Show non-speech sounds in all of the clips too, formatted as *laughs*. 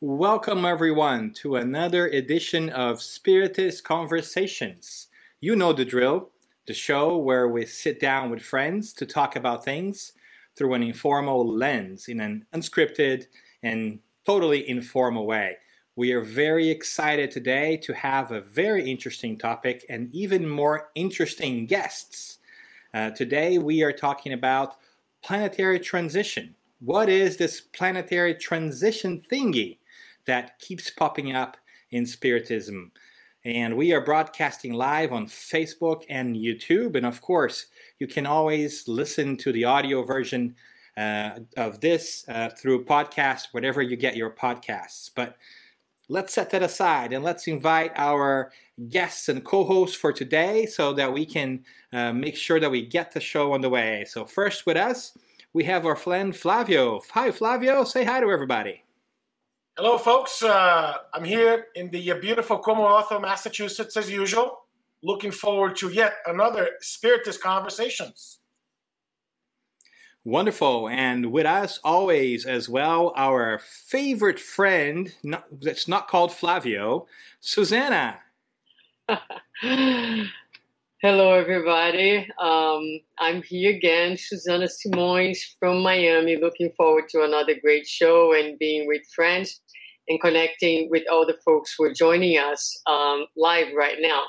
Welcome, everyone, to another edition of Spiritist Conversations. You know the drill the show where we sit down with friends to talk about things through an informal lens in an unscripted and totally informal way. We are very excited today to have a very interesting topic and even more interesting guests. Uh, today, we are talking about planetary transition. What is this planetary transition thingy? That keeps popping up in Spiritism. And we are broadcasting live on Facebook and YouTube. And of course, you can always listen to the audio version uh, of this uh, through podcast, whatever you get your podcasts. But let's set that aside and let's invite our guests and co hosts for today so that we can uh, make sure that we get the show on the way. So, first with us, we have our friend Flavio. Hi, Flavio. Say hi to everybody. Hello, folks. Uh, I'm here in the beautiful Como Commonwealth Massachusetts as usual. Looking forward to yet another Spiritist Conversations. Wonderful. And with us always as well, our favorite friend, not, that's not called Flavio, Susanna. *laughs* Hello, everybody. Um, I'm here again, Susanna Simões from Miami. Looking forward to another great show and being with friends and connecting with all the folks who are joining us um, live right now.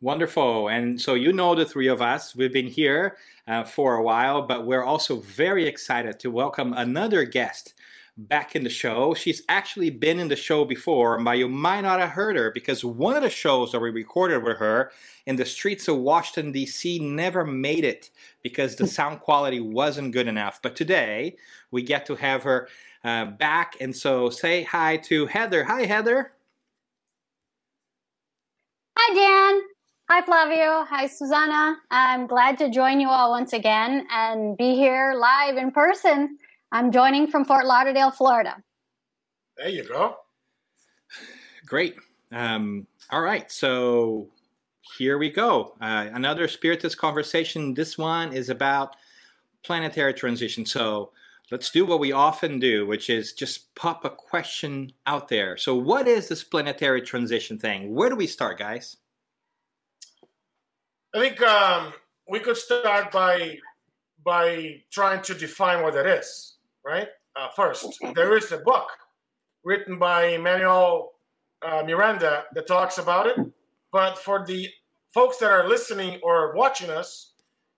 Wonderful. And so, you know, the three of us, we've been here uh, for a while, but we're also very excited to welcome another guest back in the show. She's actually been in the show before, but you might not have heard her because one of the shows that we recorded with her in the streets of Washington, D.C., never made it because the *laughs* sound quality wasn't good enough. But today, we get to have her uh, back. And so say hi to Heather. Hi, Heather. Hi, Dan. Hi, Flavio. Hi, Susanna. I'm glad to join you all once again and be here live in person. I'm joining from Fort Lauderdale, Florida. There you go. Great. Um, all right. So here we go. Uh, another Spiritist conversation. This one is about planetary transition. So let's do what we often do, which is just pop a question out there. So, what is this planetary transition thing? Where do we start, guys? I think um, we could start by by trying to define what it is. Right. Uh, first, there is a book written by Manuel uh, Miranda that talks about it. But for the folks that are listening or watching us,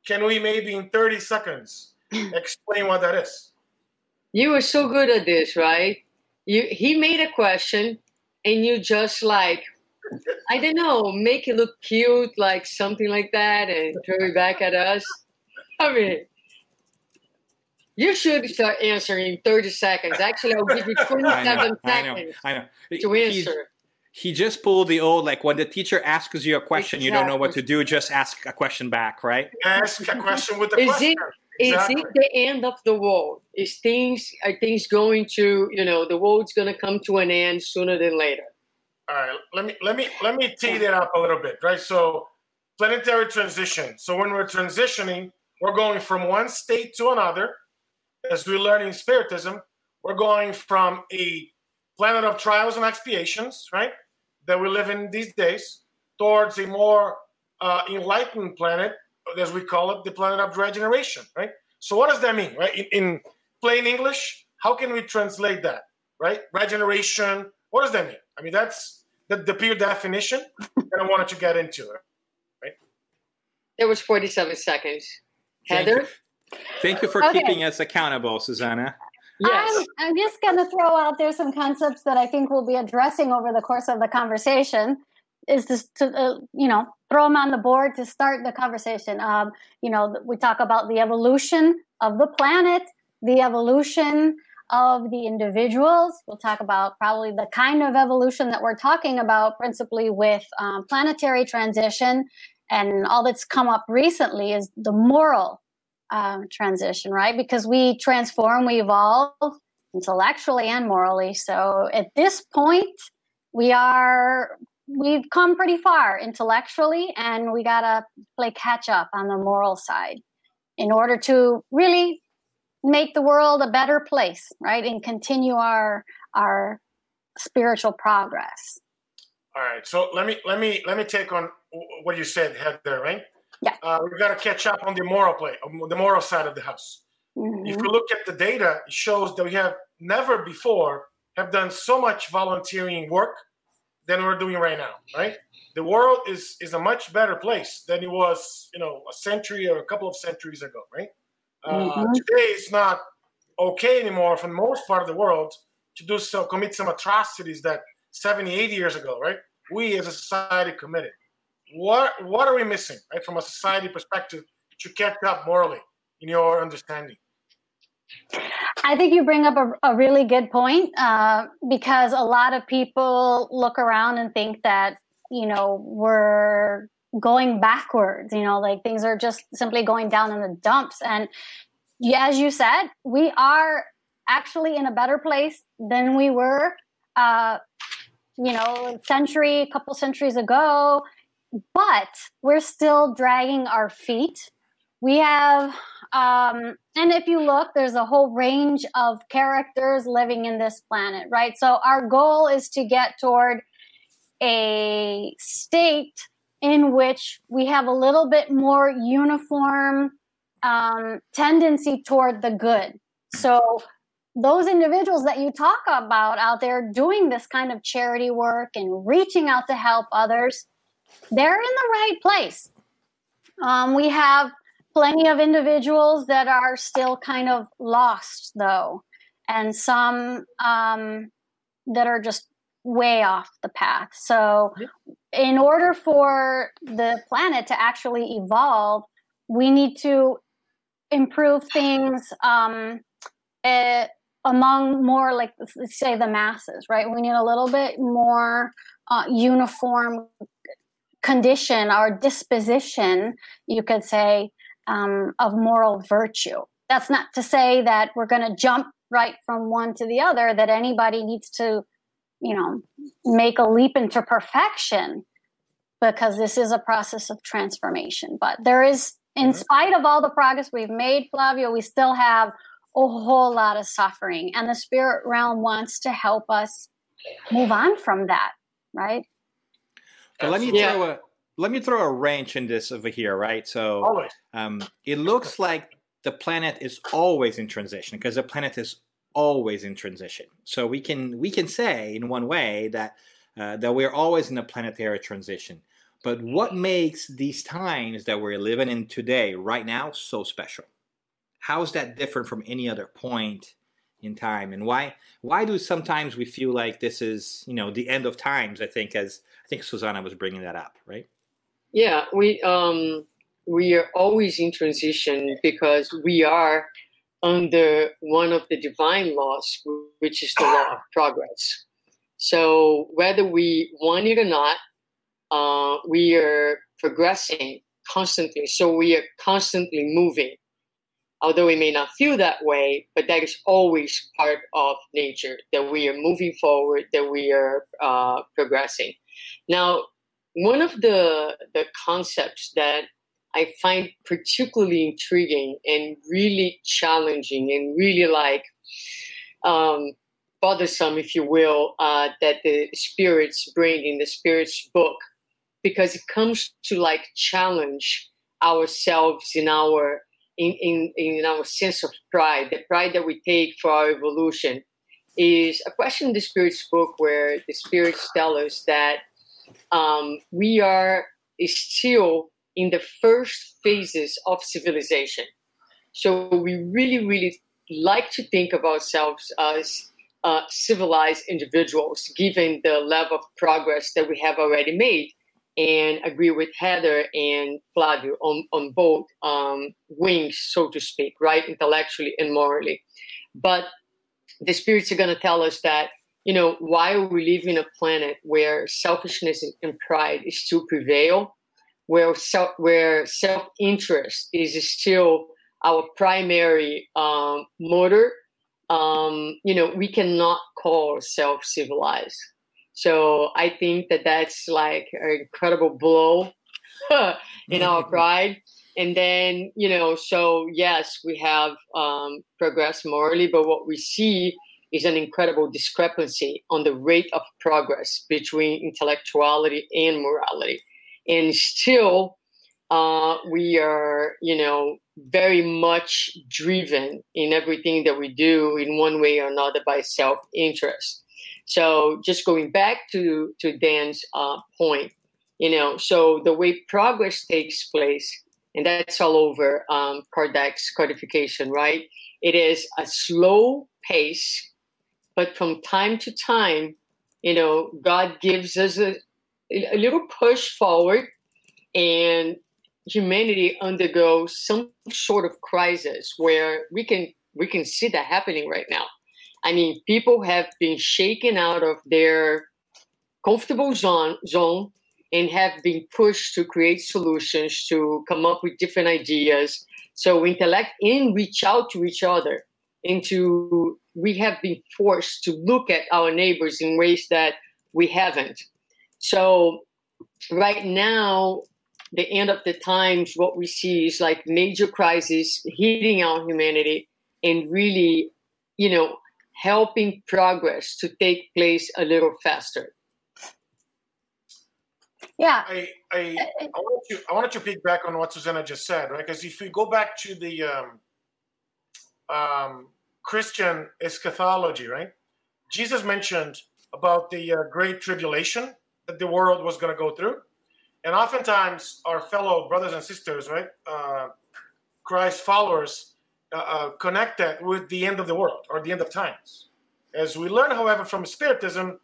can we maybe in 30 seconds *laughs* explain what that is? You were so good at this, right? You he made a question and you just like I don't know, make it look cute, like something like that, and throw it back at us. *laughs* I mean, you should start answering in 30 seconds. Actually, I'll give you *laughs* 27 I know, seconds I know, I know. to answer. he just pulled the old like when the teacher asks you a question, exactly. you don't know what to do, just ask a question back, right? Ask a question with the Is question. It, Exactly. Is it the end of the world? Is things are things going to you know the world's going to come to an end sooner than later? All right, let me let me let me tee that up a little bit, right? So planetary transition. So when we're transitioning, we're going from one state to another. As we learn in Spiritism, we're going from a planet of trials and expiations, right, that we live in these days, towards a more uh, enlightened planet as we call it, the planet of regeneration, right? So what does that mean, right? In, in plain English, how can we translate that, right? Regeneration. What does that mean? I mean, that's the, the pure definition *laughs* that I wanted to get into, right? There was 47 seconds. Heather? Thank you, Thank you for okay. keeping us accountable, Susanna. Yes. I'm, I'm just going to throw out there some concepts that I think we'll be addressing over the course of the conversation is just to uh, you know throw them on the board to start the conversation. Um, you know, we talk about the evolution of the planet, the evolution of the individuals. We'll talk about probably the kind of evolution that we're talking about, principally with um, planetary transition, and all that's come up recently is the moral um, transition, right? Because we transform, we evolve intellectually and morally. So at this point, we are we've come pretty far intellectually and we got to play catch up on the moral side in order to really make the world a better place, right? And continue our our spiritual progress. All right. So let me let me let me take on what you said, Heather. Right? Yeah. Uh, we got to catch up on the moral play, on the moral side of the house. Mm-hmm. If you look at the data, it shows that we have never before have done so much volunteering work than we're doing right now. Right? The world is is a much better place than it was, you know, a century or a couple of centuries ago. Right? Uh, mm-hmm. Today, it's not okay anymore for most part of the world to do so, commit some atrocities that 70, 80 years ago, right? We as a society committed. What what are we missing, right, from a society perspective to catch up morally in your understanding? I think you bring up a, a really good point uh, because a lot of people look around and think that you know we're going backwards. You know, like things are just simply going down in the dumps. And as you said, we are actually in a better place than we were, uh, you know, century, couple centuries ago. But we're still dragging our feet. We have, um, and if you look, there's a whole range of characters living in this planet, right? So our goal is to get toward a state in which we have a little bit more uniform um, tendency toward the good. So those individuals that you talk about out there doing this kind of charity work and reaching out to help others, they're in the right place. Um, we have plenty of individuals that are still kind of lost, though, and some um, that are just way off the path. So, in order for the planet to actually evolve, we need to improve things um, uh, among more like say the masses, right? We need a little bit more uh, uniform condition or disposition, you could say, um, of moral virtue. That's not to say that we're going to jump right from one to the other. That anybody needs to you know, make a leap into perfection because this is a process of transformation. But there is, in mm-hmm. spite of all the progress we've made, Flavio, we still have a whole lot of suffering. And the spirit realm wants to help us move on from that, right? Well, let me yeah. throw a let me throw a wrench in this over here, right? So um, it looks like the planet is always in transition because the planet is always in transition. So we can we can say in one way that uh, that we're always in a planetary transition. But what makes these times that we're living in today, right now, so special? How is that different from any other point in time? And why why do sometimes we feel like this is you know the end of times? I think as I think Susanna was bringing that up, right? Yeah, we um we are always in transition because we are under one of the divine laws, which is the law of *coughs* progress. So whether we want it or not, uh, we are progressing constantly. So we are constantly moving. Although we may not feel that way, but that is always part of nature that we are moving forward, that we are uh, progressing. Now, one of the the concepts that I find particularly intriguing and really challenging and really like um, bothersome, if you will, uh, that the spirits bring in the spirits book because it comes to like challenge ourselves in our in, in, in our sense of pride, the pride that we take for our evolution is a question in the spirits book where the spirits tell us that um, we are still in the first phases of civilization. So we really, really like to think of ourselves as uh, civilized individuals, given the level of progress that we have already made, and agree with Heather and Flavio on, on both um, wings, so to speak, right? Intellectually and morally. But the spirits are going to tell us that, you know, while we live in a planet where selfishness and pride is still prevail, where self, where self interest is still our primary um, motor, um, you know, we cannot call ourselves civilized. So I think that that's like an incredible blow *laughs* in our pride. and then you know, so yes, we have um, progressed morally, but what we see is an incredible discrepancy on the rate of progress between intellectuality and morality, and still uh, we are, you know, very much driven in everything that we do in one way or another by self interest. So, just going back to to Dan's uh, point, you know, so the way progress takes place, and that's all over um, Kardec's codification, right? It is a slow pace, but from time to time, you know, God gives us a, a little push forward, and humanity undergoes some sort of crisis where we can we can see that happening right now. I mean, people have been shaken out of their comfortable zone zone and have been pushed to create solutions to come up with different ideas. So intellect and reach out to each other. Into we have been forced to look at our neighbors in ways that we haven't. So right now the end of the times, what we see is like major crises hitting our humanity and really, you know, helping progress to take place a little faster. Yeah. I, I, I wanted to I wanted to pick back on what Susanna just said, right? Because if we go back to the um, um, Christian eschatology, right? Jesus mentioned about the uh, great tribulation that the world was going to go through, and oftentimes, our fellow brothers and sisters, right, uh, Christ followers, uh, uh, connect that with the end of the world or the end of times. As we learn, however, from Spiritism,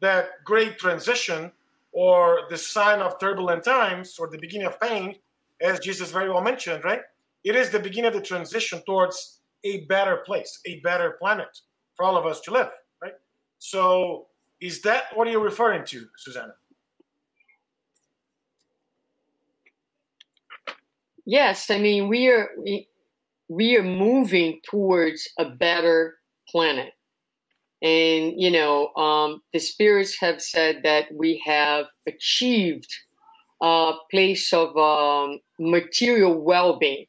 that great transition or the sign of turbulent times or the beginning of pain, as Jesus very well mentioned, right? It is the beginning of the transition towards a better place, a better planet for all of us to live, right? So, is that what you're referring to, Susanna? Yes, I mean we are we, we are moving towards a better planet, and you know um, the spirits have said that we have achieved a place of um, material well-being.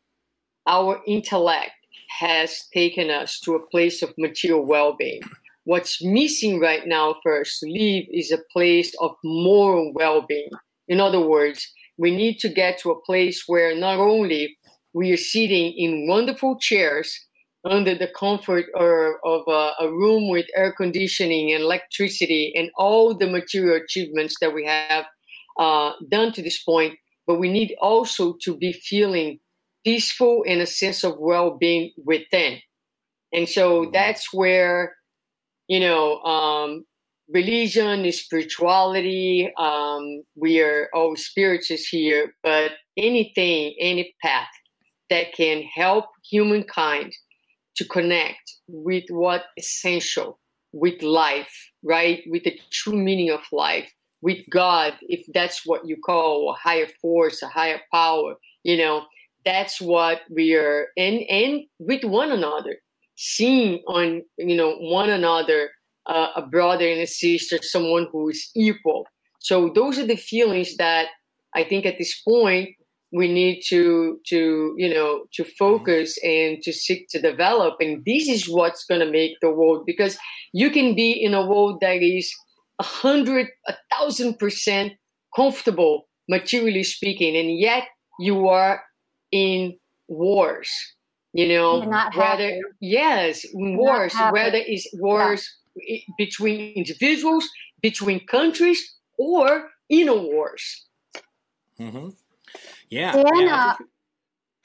Our intellect has taken us to a place of material well-being. What's missing right now for us to live is a place of moral well-being. In other words, we need to get to a place where not only we are sitting in wonderful chairs under the comfort or, of a, a, room with air conditioning and electricity and all the material achievements that we have uh, done to this point, but we need also to be feeling peaceful and a sense of well-being within. And so mm-hmm. that's where, you know, um, religion, spirituality. Um, we are all spirits here, but anything, any path that can help humankind to connect with what essential, with life, right? With the true meaning of life, with God, if that's what you call a higher force, a higher power, you know, that's what we are, and and with one another, seeing on you know one another uh, a brother and a sister, someone who is equal. So those are the feelings that I think at this point we need to to you know to focus and to seek to develop. And this is what's going to make the world because you can be in a world that is a hundred, a thousand percent comfortable materially speaking, and yet you are in wars. You know, whether yes, wars, whether it's wars. Yeah between individuals, between countries, or inner wars. Mm-hmm. Yeah. yeah I, think,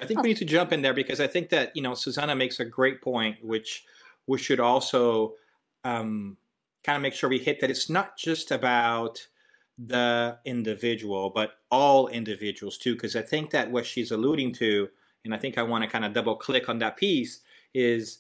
I think we need to jump in there because I think that you know Susanna makes a great point, which we should also um, kind of make sure we hit that it's not just about the individual, but all individuals too. Because I think that what she's alluding to, and I think I want to kind of double click on that piece, is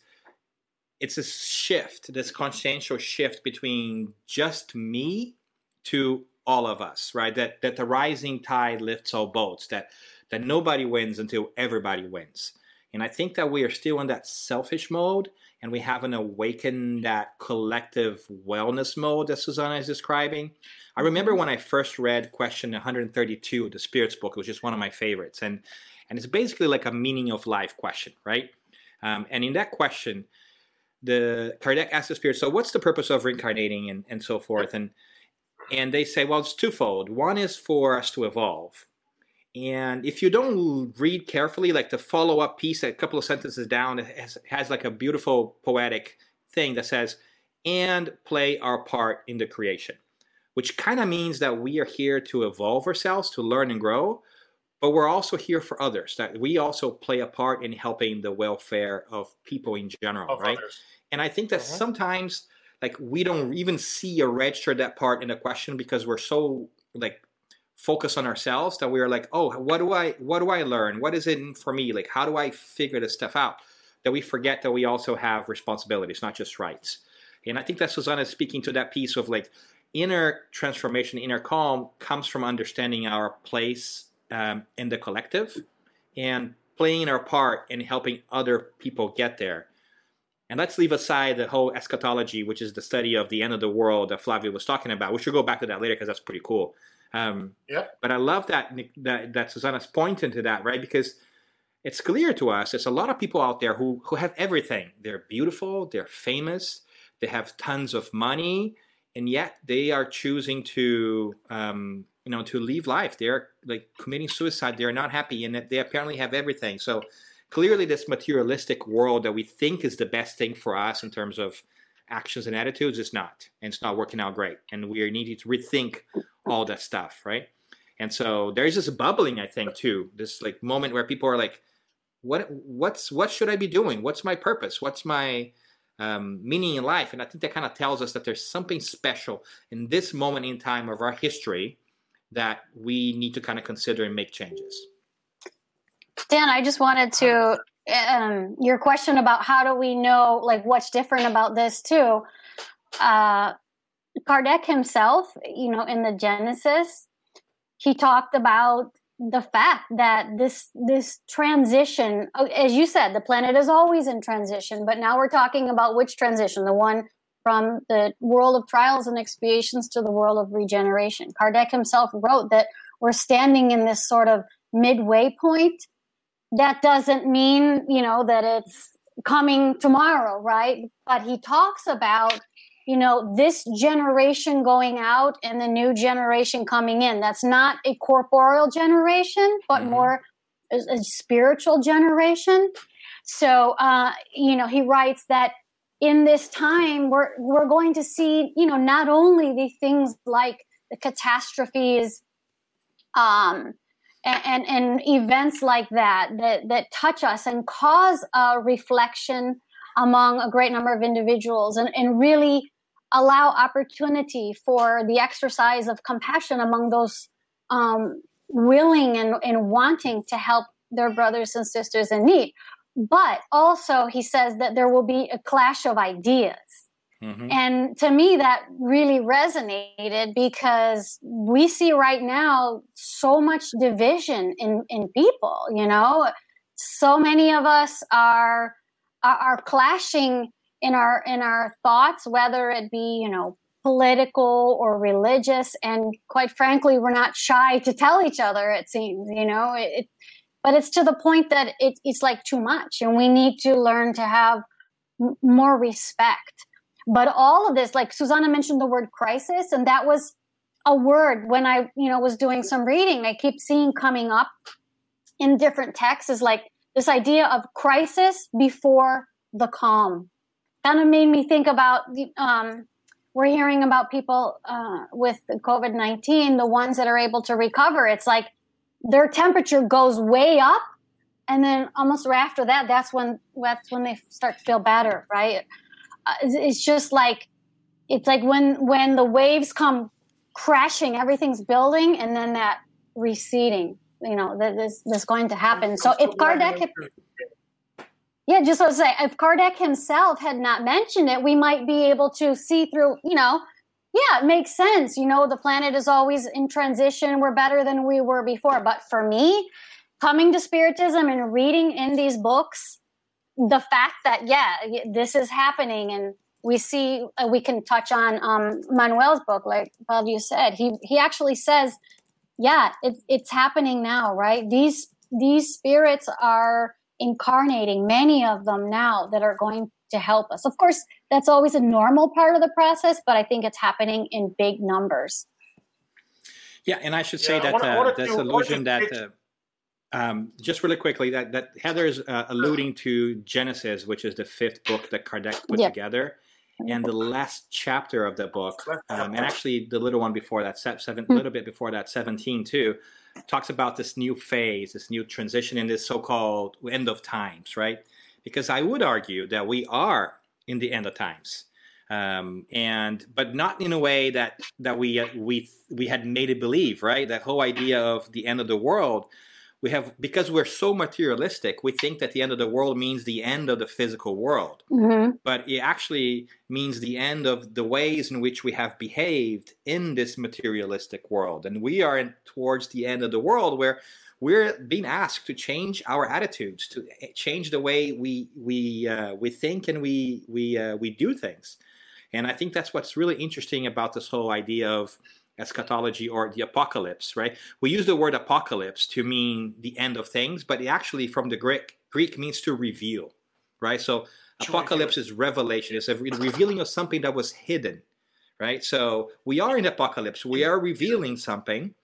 it's a shift, this consciential shift between just me to all of us, right? That that the rising tide lifts all boats. That that nobody wins until everybody wins. And I think that we are still in that selfish mode, and we haven't awakened that collective wellness mode that Susanna is describing. I remember when I first read question 132, of the Spirits book. It was just one of my favorites, and and it's basically like a meaning of life question, right? Um, and in that question, the Kardec asks the spirit, "So what's the purpose of reincarnating and, and so forth?" And and they say, "Well, it's twofold. One is for us to evolve." And if you don't read carefully, like the follow up piece, a couple of sentences down, it has, has like a beautiful poetic thing that says, and play our part in the creation, which kind of means that we are here to evolve ourselves, to learn and grow, but we're also here for others, that we also play a part in helping the welfare of people in general, of right? Others. And I think that uh-huh. sometimes, like, we don't even see or register that part in the question because we're so, like, focus on ourselves that we are like oh what do i what do i learn? What is it for me? Like how do i figure this stuff out? That we forget that we also have responsibilities not just rights. And i think that susanna is speaking to that piece of like inner transformation inner calm comes from understanding our place um, in the collective and playing our part in helping other people get there. And let's leave aside the whole eschatology which is the study of the end of the world that flavio was talking about. We should go back to that later because that's pretty cool um, yeah. But I love that that that Susanna's pointing to that, right? Because it's clear to us there's a lot of people out there who who have everything. They're beautiful, they're famous, they have tons of money, and yet they are choosing to um, you know to leave life. They're like committing suicide. They're not happy, and they apparently have everything. So clearly, this materialistic world that we think is the best thing for us in terms of actions and attitudes is not, and it's not working out great. And we are needing to rethink all that stuff, right? And so there's this bubbling, I think, too. This like moment where people are like, "What? What's? What should I be doing? What's my purpose? What's my um, meaning in life?" And I think that kind of tells us that there's something special in this moment in time of our history that we need to kind of consider and make changes. Dan, I just wanted to um, your question about how do we know, like, what's different about this too. Uh, Kardec himself, you know, in the Genesis, he talked about the fact that this this transition, oh, as you said, the planet is always in transition, but now we're talking about which transition, the one from the world of trials and expiations to the world of regeneration. Kardec himself wrote that we're standing in this sort of midway point. That doesn't mean, you know, that it's coming tomorrow, right? But he talks about you know, this generation going out and the new generation coming in. That's not a corporeal generation, but mm-hmm. more a, a, spiritual generation. So, uh, you know, he writes that in this time we're we're going to see, you know, not only the things like the catastrophes, um, and, and, events like that that that touch us and cause a reflection among a great number of individuals and, and really allow opportunity for the exercise of compassion among those um, willing and, and wanting to help their brothers and sisters in need. But also, he says that there will be a clash of ideas. Mm-hmm. And to me, that really resonated because we see right now so much division in, in people, you know? So many of us are, are, are clashing in our in our thoughts whether it be you know political or religious and quite frankly we're not shy to tell each other it seems you know it, but it's to the point that it, it's like too much and we need to learn to have m- more respect but all of this like susanna mentioned the word crisis and that was a word when i you know was doing some reading i keep seeing coming up in different texts is like this idea of crisis before the calm kind of made me think about um, we're hearing about people uh, with COVID 19, the ones that are able to recover. It's like their temperature goes way up. And then almost right after that, that's when that's when they start to feel better, right? Uh, it's just like it's like when when the waves come crashing, everything's building, and then that receding. You know, that this that's going to happen. So if Kardec yeah, just to say, if Kardec himself had not mentioned it, we might be able to see through, you know, yeah, it makes sense. You know, the planet is always in transition. We're better than we were before. But for me, coming to Spiritism and reading in these books, the fact that, yeah, this is happening and we see, uh, we can touch on um, Manuel's book, like Bob you said. He, he actually says, yeah, it's, it's happening now, right? These these spirits are incarnating, many of them now that are going to help us. Of course, that's always a normal part of the process, but I think it's happening in big numbers. Yeah, and I should say yeah, that uh, this illusion that uh, um, just really quickly that that Heather's uh, alluding to Genesis, which is the fifth book that Kardec put yep. together, and the last chapter of the book, um, and actually the little one before that, seven, a hmm. little bit before that, seventeen too, talks about this new phase, this new transition in this so-called end of times, right? Because I would argue that we are in the end of times um, and but not in a way that that we uh, we we had made it believe, right? That whole idea of the end of the world. We have because we're so materialistic, we think that the end of the world means the end of the physical world, mm-hmm. but it actually means the end of the ways in which we have behaved in this materialistic world, and we are in, towards the end of the world where we're being asked to change our attitudes, to eh, change the way we we uh, we think and we we uh, we do things. And I think that's what's really interesting about this whole idea of eschatology or the apocalypse, right? We use the word apocalypse to mean the end of things, but it actually from the Greek Greek means to reveal, right? So apocalypse is revelation. It's a revealing of something that was hidden, right? So we are in apocalypse. We are revealing something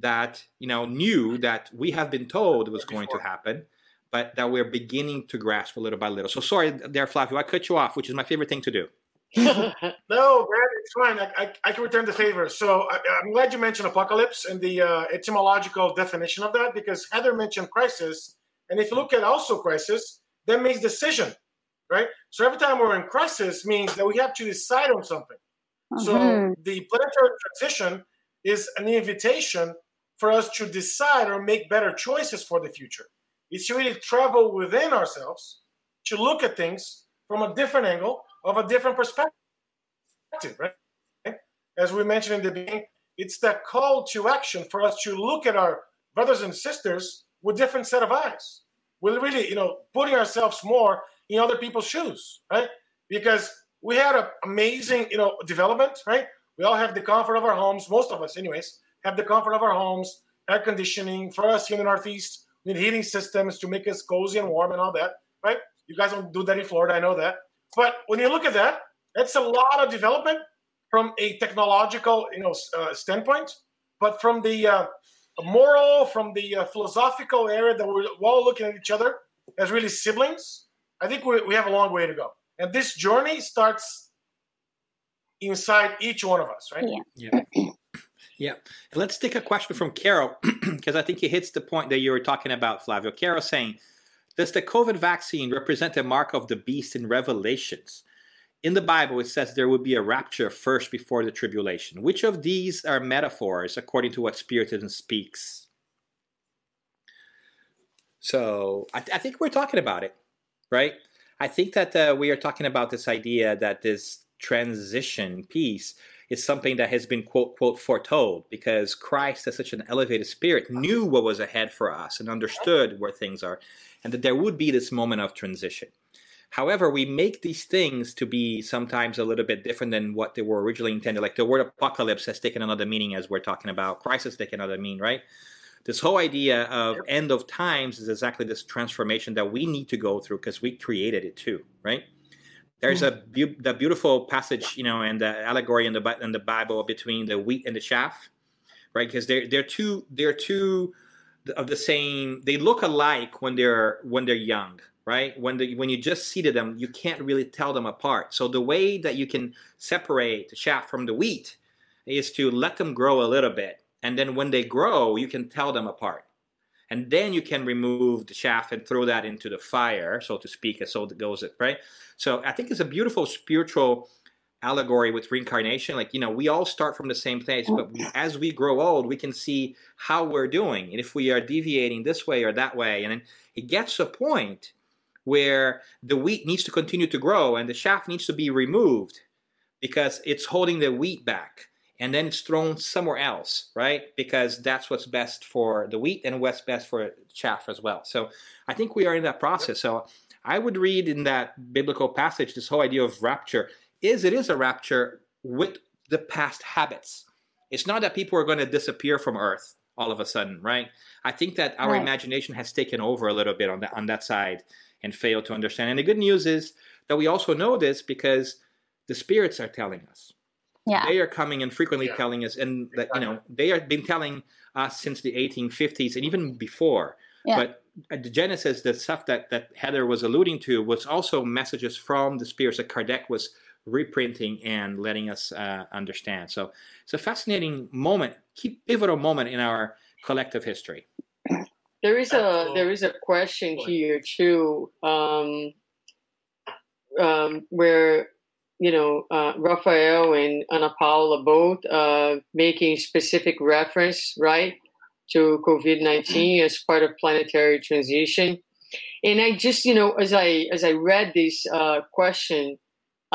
that you know knew that we have been told was going to happen, but that we're beginning to grasp a little by little. So sorry there, Flavio, I cut you off, which is my favorite thing to do. *laughs* no, Brad, it's fine. I, I, I, can return the favor. So I, am glad you mentioned apocalypse and the uh, etymological definition of that because Heather mentioned crisis. And if you look at also crisis, that means decision, right? So every time we're in crisis means that we have to decide on something. Mm-hmm. So the planetary transition is an invitation for us to decide or make better choices for the future. It's really travel within ourselves to look at things from a different angle of a different perspective, right? As we mentioned in the beginning, it's that call to action for us to look at our brothers and sisters with different set of eyes. We're really, you know, putting ourselves more in other people's shoes, right? Because we had an amazing, you know, development, right? We all have the comfort of our homes. Most of us, anyways, have the comfort of our homes, air conditioning. For us here in the Northeast, we need heating systems to make us cozy and warm and all that, right? You guys don't do that in Florida, I know that. But when you look at that, that's a lot of development from a technological, you know, uh, standpoint. But from the uh, moral, from the uh, philosophical area that we're all looking at each other as really siblings, I think we, we have a long way to go. And this journey starts inside each one of us, right? Yeah. Yeah. *clears throat* yeah. Let's take a question from Carol *clears throat* because I think it hits the point that you were talking about, Flavio. Carol saying, does the COVID vaccine represent a mark of the beast in Revelations? In the Bible, it says there will be a rapture first before the tribulation. Which of these are metaphors according to what Spiritism speaks? So I, th- I think we're talking about it, right? I think that uh, we are talking about this idea that this transition piece is something that has been quote quote foretold because Christ as such an elevated spirit knew what was ahead for us and understood where things are and that there would be this moment of transition. However, we make these things to be sometimes a little bit different than what they were originally intended. Like the word apocalypse has taken another meaning as we're talking about. Crisis taken another meaning, right? This whole idea of end of times is exactly this transformation that we need to go through because we created it too, right? There's hmm. a bu- the beautiful passage, you know, and the allegory in the in the Bible between the wheat and the chaff, right? Because they're they're two they're two of the same they look alike when they're when they're young right? When the when you just seeded them you can't really tell them apart. So the way that you can separate the chaff from the wheat is to let them grow a little bit. And then when they grow you can tell them apart. And then you can remove the chaff and throw that into the fire so to speak as so it goes it right? So i think it's a beautiful spiritual allegory with reincarnation like you know we all start from the same place but we, as we grow old we can see how we're doing. And if we are deviating this way or that way and then it gets a point where the wheat needs to continue to grow and the shaft needs to be removed because it's holding the wheat back and then it's thrown somewhere else right? Because that's what's best for the wheat and what's best for chaff as well. So i think we are in that process. So i would read in that biblical passage this whole idea of rapture is it is a rapture with the past habits. It's not that people are going to disappear from Earth all of a sudden, right? I think that our Right. imagination has taken over a little bit on that on that side and failed to understand. And the good news is that we also know this because the spirits are telling us. Yeah. They are coming and frequently Yeah. telling us, and that you know they have been telling us since the 1850s and even before. Yeah. But at the Genesis, the stuff that that Heather was alluding to was also messages from the spirits that Kardec was reprinting and letting us uh, understand. So it's a fascinating moment, key pivotal moment in our collective history. There is a there is a question here too, um, um, where you know uh, Raphael and Ana Paula both uh, making specific reference right to COVID nineteen as part of planetary transition, and I just you know as I as I read this uh, question,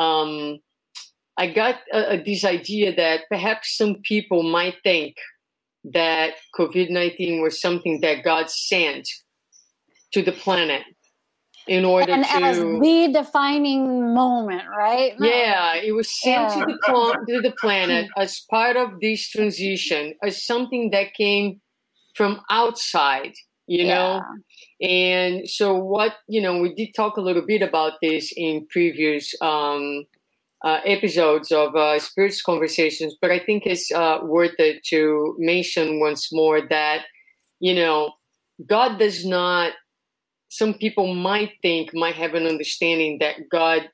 um, I got uh, this idea that perhaps some people might think that COVID 19 was something that God sent to the planet in order and as to. the defining moment, right? yeah, it was sent to, the pl- to the planet as part of this transition, as something that came from outside, you know? And so, what, you know, we did talk a little bit about this in previous um, uh, episodes of uh, Spiritist Conversations, but I think it's uh, worth it to mention once more that, you know, God does not, some people might think, might have an understanding that God,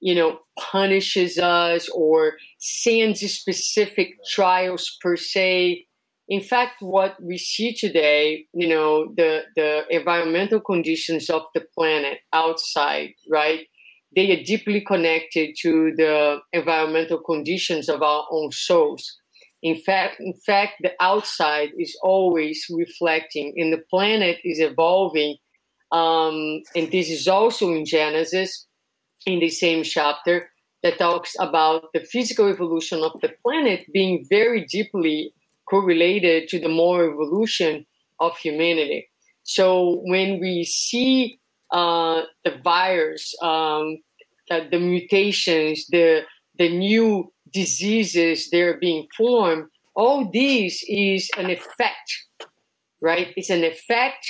you know, punishes us or sends specific trials per se in fact, what we see today, you know, the, the environmental conditions of the planet outside, right? They are deeply connected to the environmental conditions of our own souls. In fact, in fact, the outside is always reflecting, and the planet is evolving. Um, and this is also in Genesis, in the same chapter, that talks about the physical evolution of the planet being very deeply correlated to the moral evolution of humanity. So when we see uh, the virus, um, uh, the mutations, the the new diseases that are being formed, all this is an effect, right? It's an effect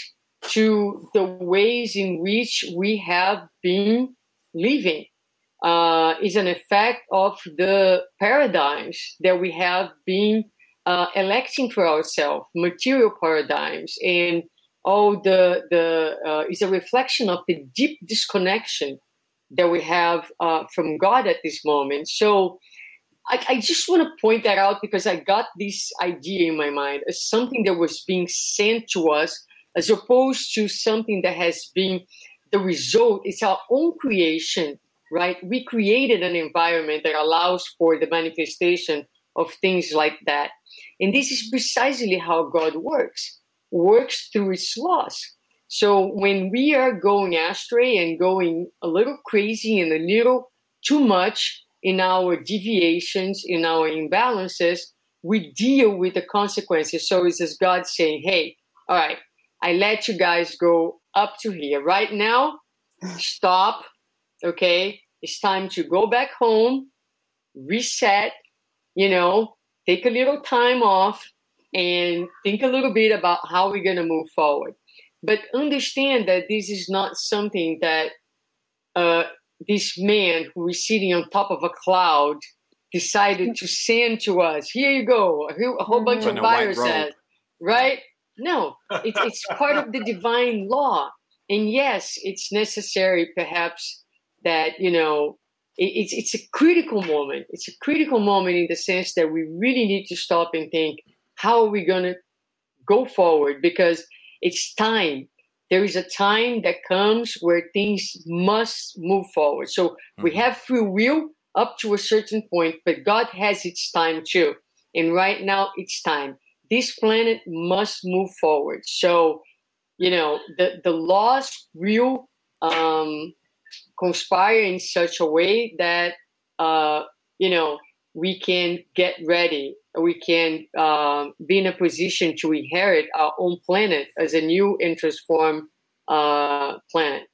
to the ways in which we have been living. Uh, is an effect of the paradigms that we have been uh, electing for ourselves, material paradigms, and all the the uh, is a reflection of the deep disconnection that we have uh, from God at this moment. So I, I just want to point that out because I got this idea in my mind as something that was being sent to us, as opposed to something that has been the result. It's our own creation, right? We created an environment that allows for the manifestation of things like that. And this is precisely how God works, works through its laws. So when we are going astray and going a little crazy and a little too much in our deviations, in our imbalances, we deal with the consequences. So it's as God saying, hey, all right, I let you guys go up to here. Right now, stop. Okay. It's time to go back home, reset, you know, take a little time off and think a little bit about how we're going to move forward. But understand that this is not something that uh, this man who is sitting on top of a cloud decided to send to us. Here you go, a whole- bunch of viruses, right? No, it's, it's part of the divine law. And yes, it's necessary perhaps that, you know, it, it's, it's a critical moment. It's a critical moment in the sense that we really need to stop and think, how are we going to go forward? Because it's time. There is a time that comes where things must move forward. So we Mhm. have free will up to a certain point, but God has its time too. And right now, it's time. This planet must move forward. So, you know, the, the laws will um, conspire in such a way that, uh, you know, we can get ready. We can um, be in a position to inherit our own planet as a new and transformed uh, planet.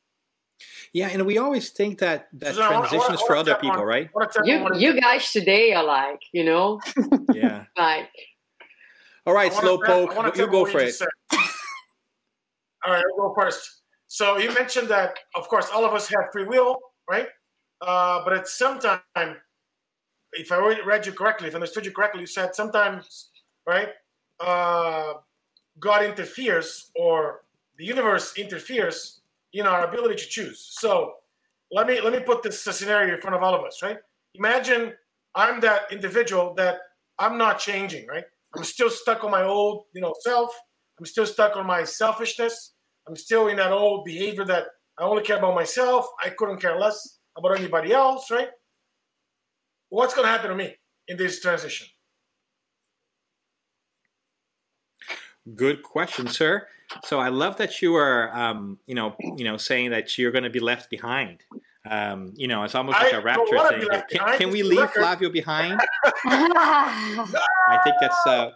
Yeah, and we always think that that Susanna, transition I is for other people, on- right? I wanna tap on You, you guys today are like, you know, *laughs* Yeah. like, All right, Slowpoke, you go for it. All right, I'll go first. So you mentioned that, of course, all of us have free will, right? Uh, but at some time, if I read you correctly, if I understood you correctly, you said sometimes, right, uh, God interferes or the universe interferes in our ability to choose. So let me let me put this scenario in front of all of us, right? Imagine I'm that individual that I'm not changing, right? I'm still stuck on my old, you know, self. I'm still stuck on my selfishness. I'm still in that old behavior that I only care about myself. I couldn't care less about anybody else, right? What's going to happen to me in this transition? Good question, sir. So I love that you are, um, you know, you know, saying that you're going to be left behind. Um, you know, it's almost like I a rapture thing. Can, can, we leave Flavio behind? *laughs* I think that's uh,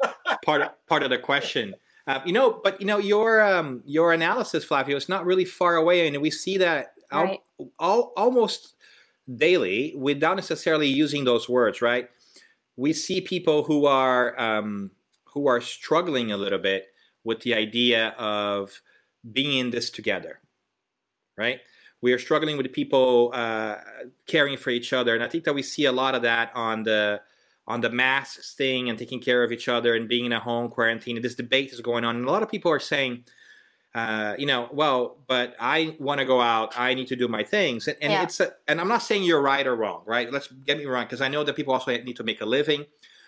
part of, part of the question. Uh, you know, but you know your um, your analysis, Flavio, is not really far away, and we see that right. all, almost daily without necessarily using those words. Right? We see people who are um, who are struggling a little bit with the idea of being in this together. Right? We are struggling with people uh, caring for each other, and I think that we see a lot of that on the on the masks thing and taking care of each other and being in a home quarantine. This debate is going on, and a lot of people are saying, uh, you know, well, but I want to go out. I need to do my things, and, and yeah. it's a, and I'm not saying you're right or wrong, right? Let's get me wrong, because I know that people also need to make a living.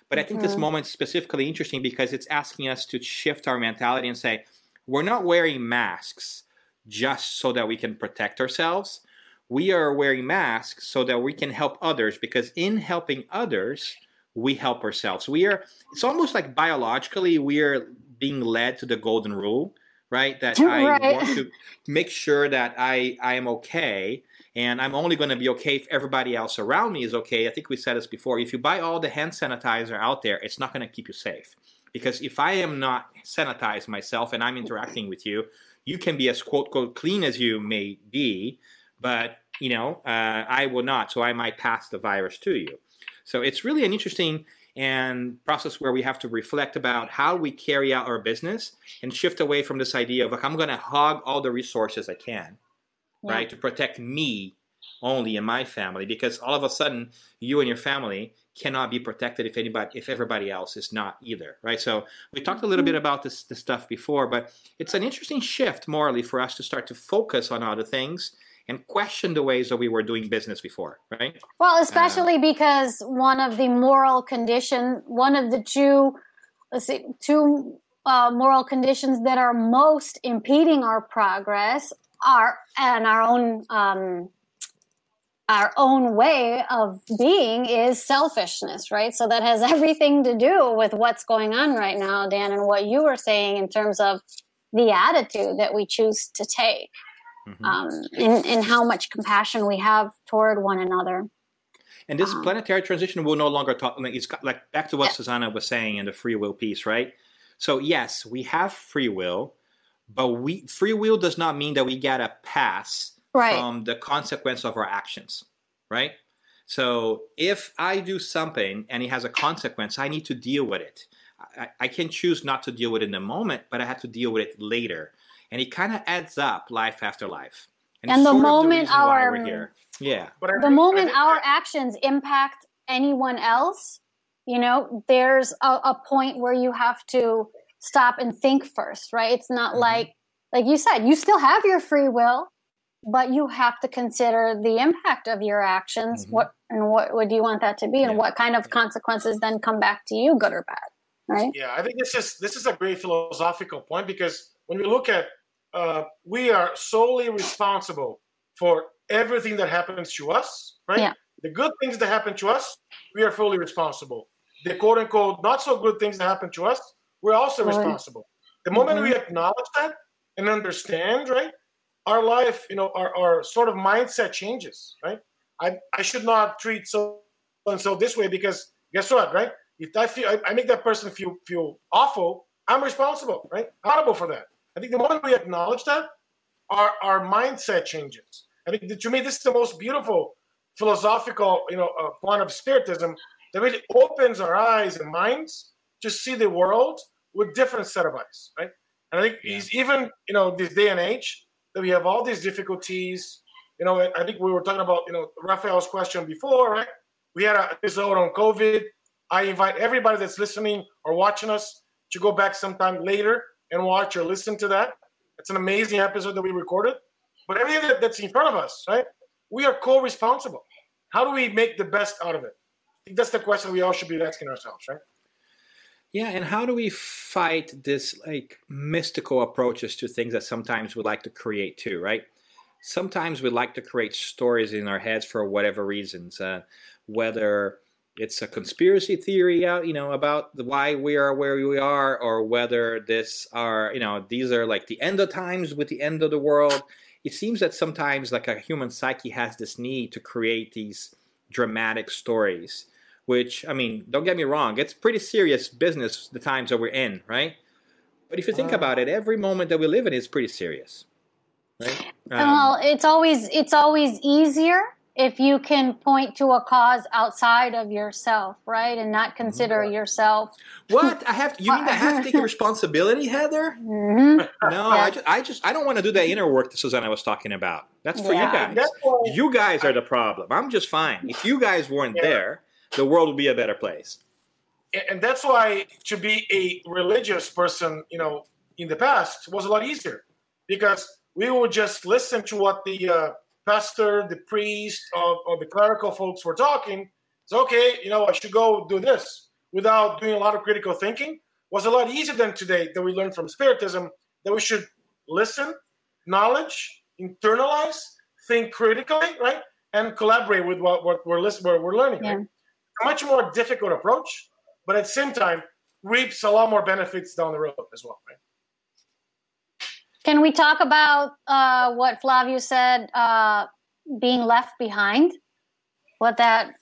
But mm-hmm. I think this mm-hmm. moment is specifically interesting because it's asking us to shift our mentality and say, we're not wearing masks just so that we can protect ourselves. We are wearing masks so that we can help others because in helping others, we help ourselves. We are, it's almost like biologically, we are being led to the golden rule, right? That *laughs* right. I want to make sure that I, I am okay. And I'm only going to be okay if everybody else around me is okay. I think we said this before. If you buy all the hand sanitizer out there, it's not going to keep you safe. Because if I am not sanitized myself and I'm interacting with you, you can be as quote, quote, clean as you may be, but, you know, uh, I will not. So I might pass the virus to you. So it's really an interesting and process where we have to reflect about how we carry out our business and shift away from this idea of like I'm going to hog all the resources I can, yeah. right, to protect me only and my family because all of a sudden you and your family cannot be protected if anybody if everybody else is not either right so we talked a little bit mm-hmm. about this, this stuff before but it's an interesting shift morally for us to start to focus on other things and question the ways that we were doing business before, right? Well, especially uh, because one of the moral condition, one of the two, let's see, two uh, moral conditions that are most impeding our progress are and our own um, our own way of being is selfishness, right? So that has *laughs* everything to do with what's going on right now, Dan, and what you were saying in terms of the attitude that we choose to take mm-hmm. um, in, in how much compassion we have toward one another. And this um, planetary transition will no longer talk. Like it's like back to what yeah. Susanna was saying in the free will piece, right? So yes, we have free will, but we free will does not mean that we get a pass right. from the consequence of our actions, right? So if I do something and it has a consequence, I need to deal with it. I, I can choose not to deal with it in the moment, but I have to deal with it later and it kind of adds up life after life. And, and the moment the our yeah, the moment our actions impact anyone else, you know, there's a, a, point where you have to stop and think first, right? It's not mm-hmm. like like you said, you still have your free will, but you have to consider the impact of your actions. Mm-hmm. What and what would you want that to be, and yeah. what kind of consequences then come back to you, good or bad, right? Yeah, I think this is this is a great philosophical point because when we look at uh, we are solely responsible for everything that happens to us, right? Yeah. The good things that happen to us, we are fully responsible. The quote unquote not so good things that happen to us, we're also right. responsible. The moment mm-hmm. we acknowledge that and understand, right, our life, you know, our, our sort of mindset changes, right? I, I should not treat so and so this way because guess what, right? If I feel I, I make that person feel feel awful, I'm responsible, right? Accountable for that. I think the moment we acknowledge that, our our mindset changes. I think to me, this is the most beautiful philosophical, you know, uh, form of spiritism that really opens our eyes and minds to see the world with different set of eyes, right? And I think yeah. he's even, you know, this day and age that we have all these difficulties. You know, I think we were talking about, you know, Raphael's question before, right? We had an episode on COVID. I invite everybody that's listening or watching us to go back sometime later and watch or listen to that. It's an amazing episode that we recorded. But everything that's in front of us, right? We are co-responsible. How do we make the best out of it? I think that's the question we all should be asking ourselves, right? Yeah, and how do we fight this like mystical approaches to things that sometimes we like to create too, right? Sometimes we like to create stories in our heads for whatever reasons, uh, whether it's a conspiracy theory out, you know, about why we are where we are, or whether this are, you know, these are like the end of times with the end of the world. It seems that sometimes like a human psyche has this need to create these dramatic stories which I mean, don't get me wrong, it's pretty serious business the times that we're in, right? But if you think uh, about it, every moment that we live in is pretty serious, right? Um, well, it's always it's always easier if you can point to a cause outside of yourself, right, and not consider yourself. What I have? To, you mean I have to take *laughs* responsibility, Heather? Mm-hmm. No, yeah. I, just, I just I don't want to do that inner work that Susanna was talking about. That's for yeah. you guys. You guys are the problem. I'm just fine. If you guys weren't yeah. there, the world would be a better place. And that's why to be a religious person, you know, in the past was a lot easier because we would just listen to what the uh, pastor, the priest, or, or, the clerical folks were talking. It's okay, you know, I should go do this without doing a lot of critical thinking. Was a lot easier than today that we learned from Spiritism that we should listen, knowledge, internalize, think critically, right, and collaborate with what, what we're listening, what we're learning. Yeah. Right? a much more difficult approach, but at the same time, reaps a lot more benefits down the road as well, right? Can we talk about uh, what Flavio said, uh, being left behind? What that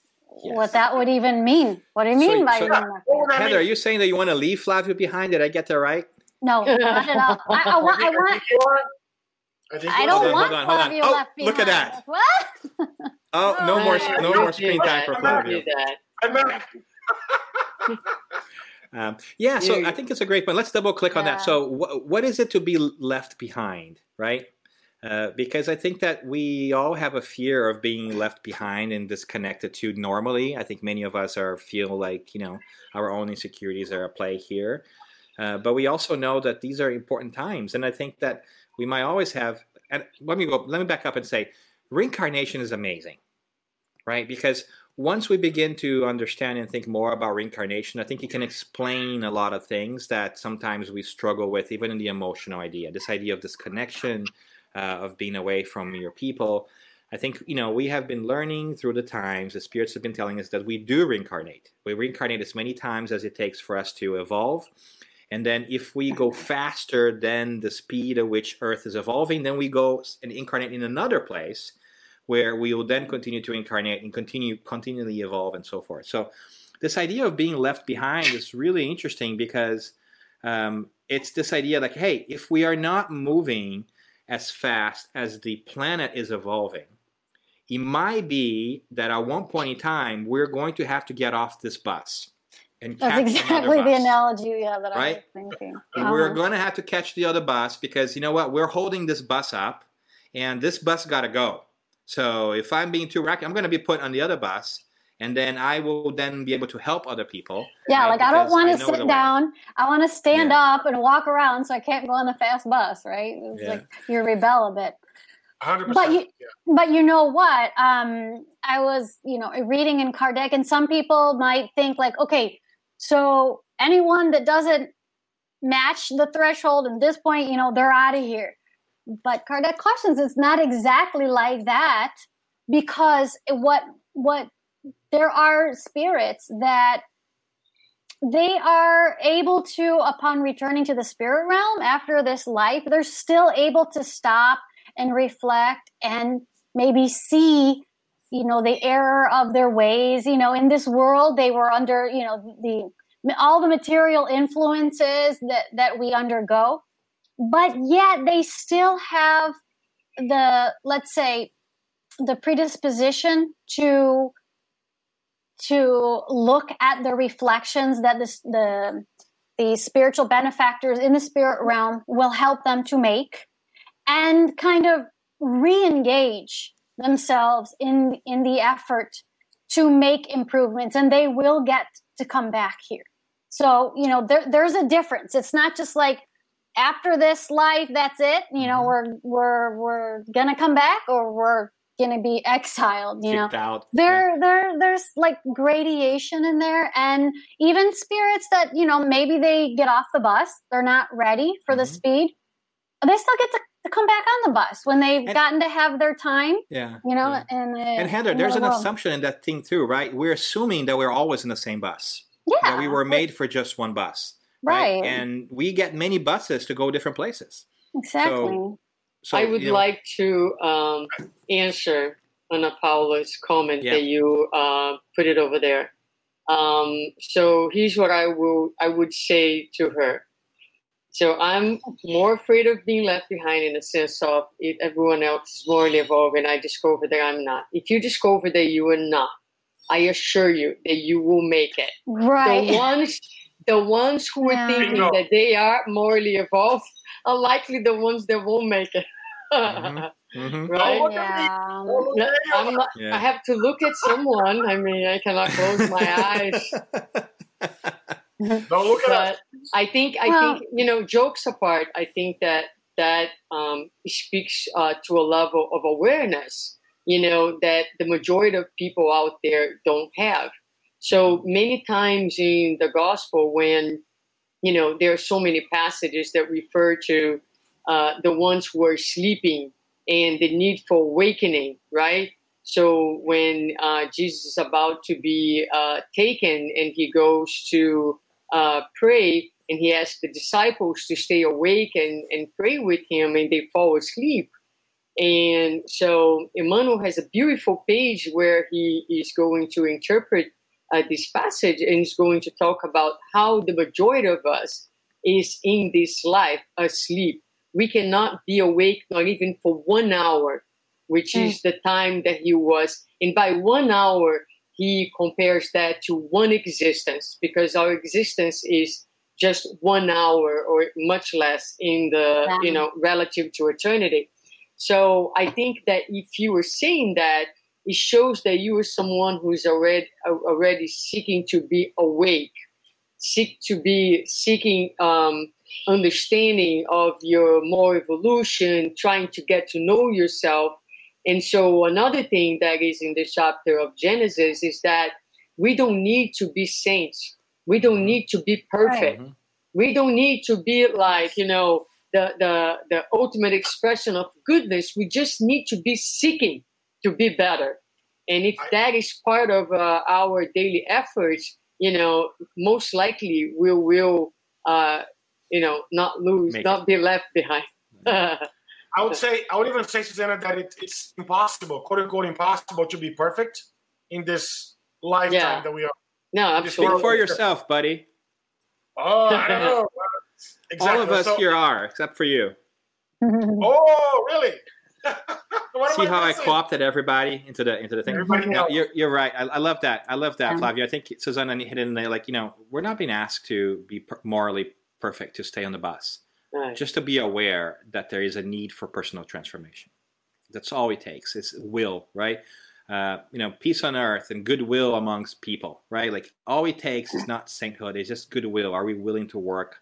yes. what that would even mean? What do you mean so, by so, Heather? Heather, are you saying that you want to leave Flavio behind? Did I get that right? No, *laughs* not at all. I, I, want. I, want I, don't want hold on, hold on. Flavio oh, left behind. Look at that. What? *laughs* Oh, no more, no more screen time for Flavio. *laughs* um, yeah, so I think it's a great point. Let's double click on that. So, wh- what is it to be left behind, right? Uh, because I think that we all have a fear of being left behind and disconnected to normally. I think many of us are feel like you know our own insecurities are at play here, uh, but we also know that these are important times, and I think that we might always have. And let me go. Let me back up and say, reincarnation is amazing, right? Because once we begin to understand and think more about reincarnation, I think it can explain a lot of things that sometimes we struggle with, even in the emotional idea. This idea of disconnection, uh, of being away from your people. I think you know we have been learning through the times. The spirits have been telling us that we do reincarnate. We reincarnate as many times as it takes for us to evolve. And then if we go faster than the speed at which Earth is evolving, then we go and incarnate in another place where we will then continue to incarnate and continue continually evolve and so forth. So this idea of being left behind is really interesting because um, it's this idea like, hey, if we are not moving as fast as the planet is evolving, it might be that at one point in time we're going to have to get off this bus. And That's exactly the analogy yeah, that right? I was thinking. Uh-huh. We're going to have to catch the other bus because you know what? We're holding this bus up, and this bus got to go. So if I'm being too racky, I'm going to be put on the other bus, and then I will then be able to help other people. Yeah, right? like I don't want to sit down. Way. I want to stand yeah. up and walk around, so I can't go on the fast bus. Right? It's yeah. like you rebel a bit. 100%. But you, yeah. but you know what? Um, I was, you know, reading in Kardec, and some people might think like, okay, so anyone that doesn't match the threshold at this point, you know, they're out of here. But Kardec cautions is not exactly like that because what what there are spirits that they are able to upon returning to the spirit realm after this life they're still able to stop and reflect and maybe see you know the error of their ways. You know in this world they were under you know the all the material influences that that we undergo but yet they still have the let's say the predisposition to to look at the reflections that this, the the spiritual benefactors in the spirit realm will help them to make and kind of re-engage themselves in in the effort to make improvements and they will get to come back here. So you know there, there's a difference. It's not just like after this life that's it you know Mhm. we're we're we're gonna come back or we're gonna be exiled you know out. there there there's like gradation in there and even spirits that you know maybe they get off the bus they're not ready for the Mhm. speed they still get to, to come back on the bus when they've And- gotten to have their time Yeah. you know yeah. and uh, And Heather, there's an world. assumption in that thing too, right? We're assuming that we're always in the same bus. yeah That we were made for just one bus. Right, And we get many buses to go different places. exactly So I would you know, like to um, answer Ana Paula's comment Yeah. that you uh, put it over there. Um, so here's what I will I would say to her. So I'm more afraid of being left behind in the sense of if everyone else is morally evolved and I discover that I'm not. If you discover that you are not, I assure you that you will make it. right The ones the ones who are Yeah. thinking Bingo. that they are morally evolved are likely the ones that won't make it. Mhm. Mhm. *laughs* right? look yeah Oh, No. I'm not, Yeah. I have to look at someone. I mean, I cannot close my eyes. Don't look at us. But I think, I Well- think, you know, jokes apart, I think that that um, speaks uh, to a level of awareness, you know, that the majority of people out there don't have. So many times in the gospel, when, you know, there are so many passages that refer to uh, the ones who are sleeping and the need for awakening, right? So when uh, Jesus is about to be uh, taken and he goes to uh, pray and he asks the disciples to stay awake and, and pray with him and they fall asleep. And so Emmanuel has a beautiful page where he is going to interpret uh, this passage and is going to talk about how the majority of us is in this life asleep. We cannot be awake not even for one hour, which is the time that he was. And by one hour, he compares that to one existence because our existence is just one hour or much less in the you know relative to eternity so i think that if you were saying that it shows that you are someone who is already already seeking to be awake seek to be seeking um, understanding of your more evolution trying to get to know yourself and so another thing that is in the chapter of Genesis is that we don't need to be saints. We don't need to be perfect. Mhm. We don't need to be like, you know, the, the, the ultimate expression of goodness. We just need to be seeking to be better. And if that is part of uh, our daily efforts, you know, most likely we will, uh, you know, not lose, Make not be left behind. *laughs* I would say, I would even say, Susanna, that it, it's impossible, quote unquote, impossible to be perfect in this lifetime Yeah. that we are. no, Just Speak absolutely. for yourself, buddy. Oh, I don't know. Exactly. *laughs* All of us So- here are, except for you. Oh, really? *laughs* what See am how I missing? co-opted everybody into the into the thing. No, you're, you're right. I, I love that. I love that, Yeah. Flavio. I think Susanna hit it in there. Like you know, we're not being asked to be per- morally perfect to stay on the bus. Right. Just to be aware that there is a need for personal transformation. That's all it takes. It's will, right? Uh, you know, peace on earth and goodwill amongst people, right? Like all it takes is not sainthood; it's just goodwill. Are we willing to work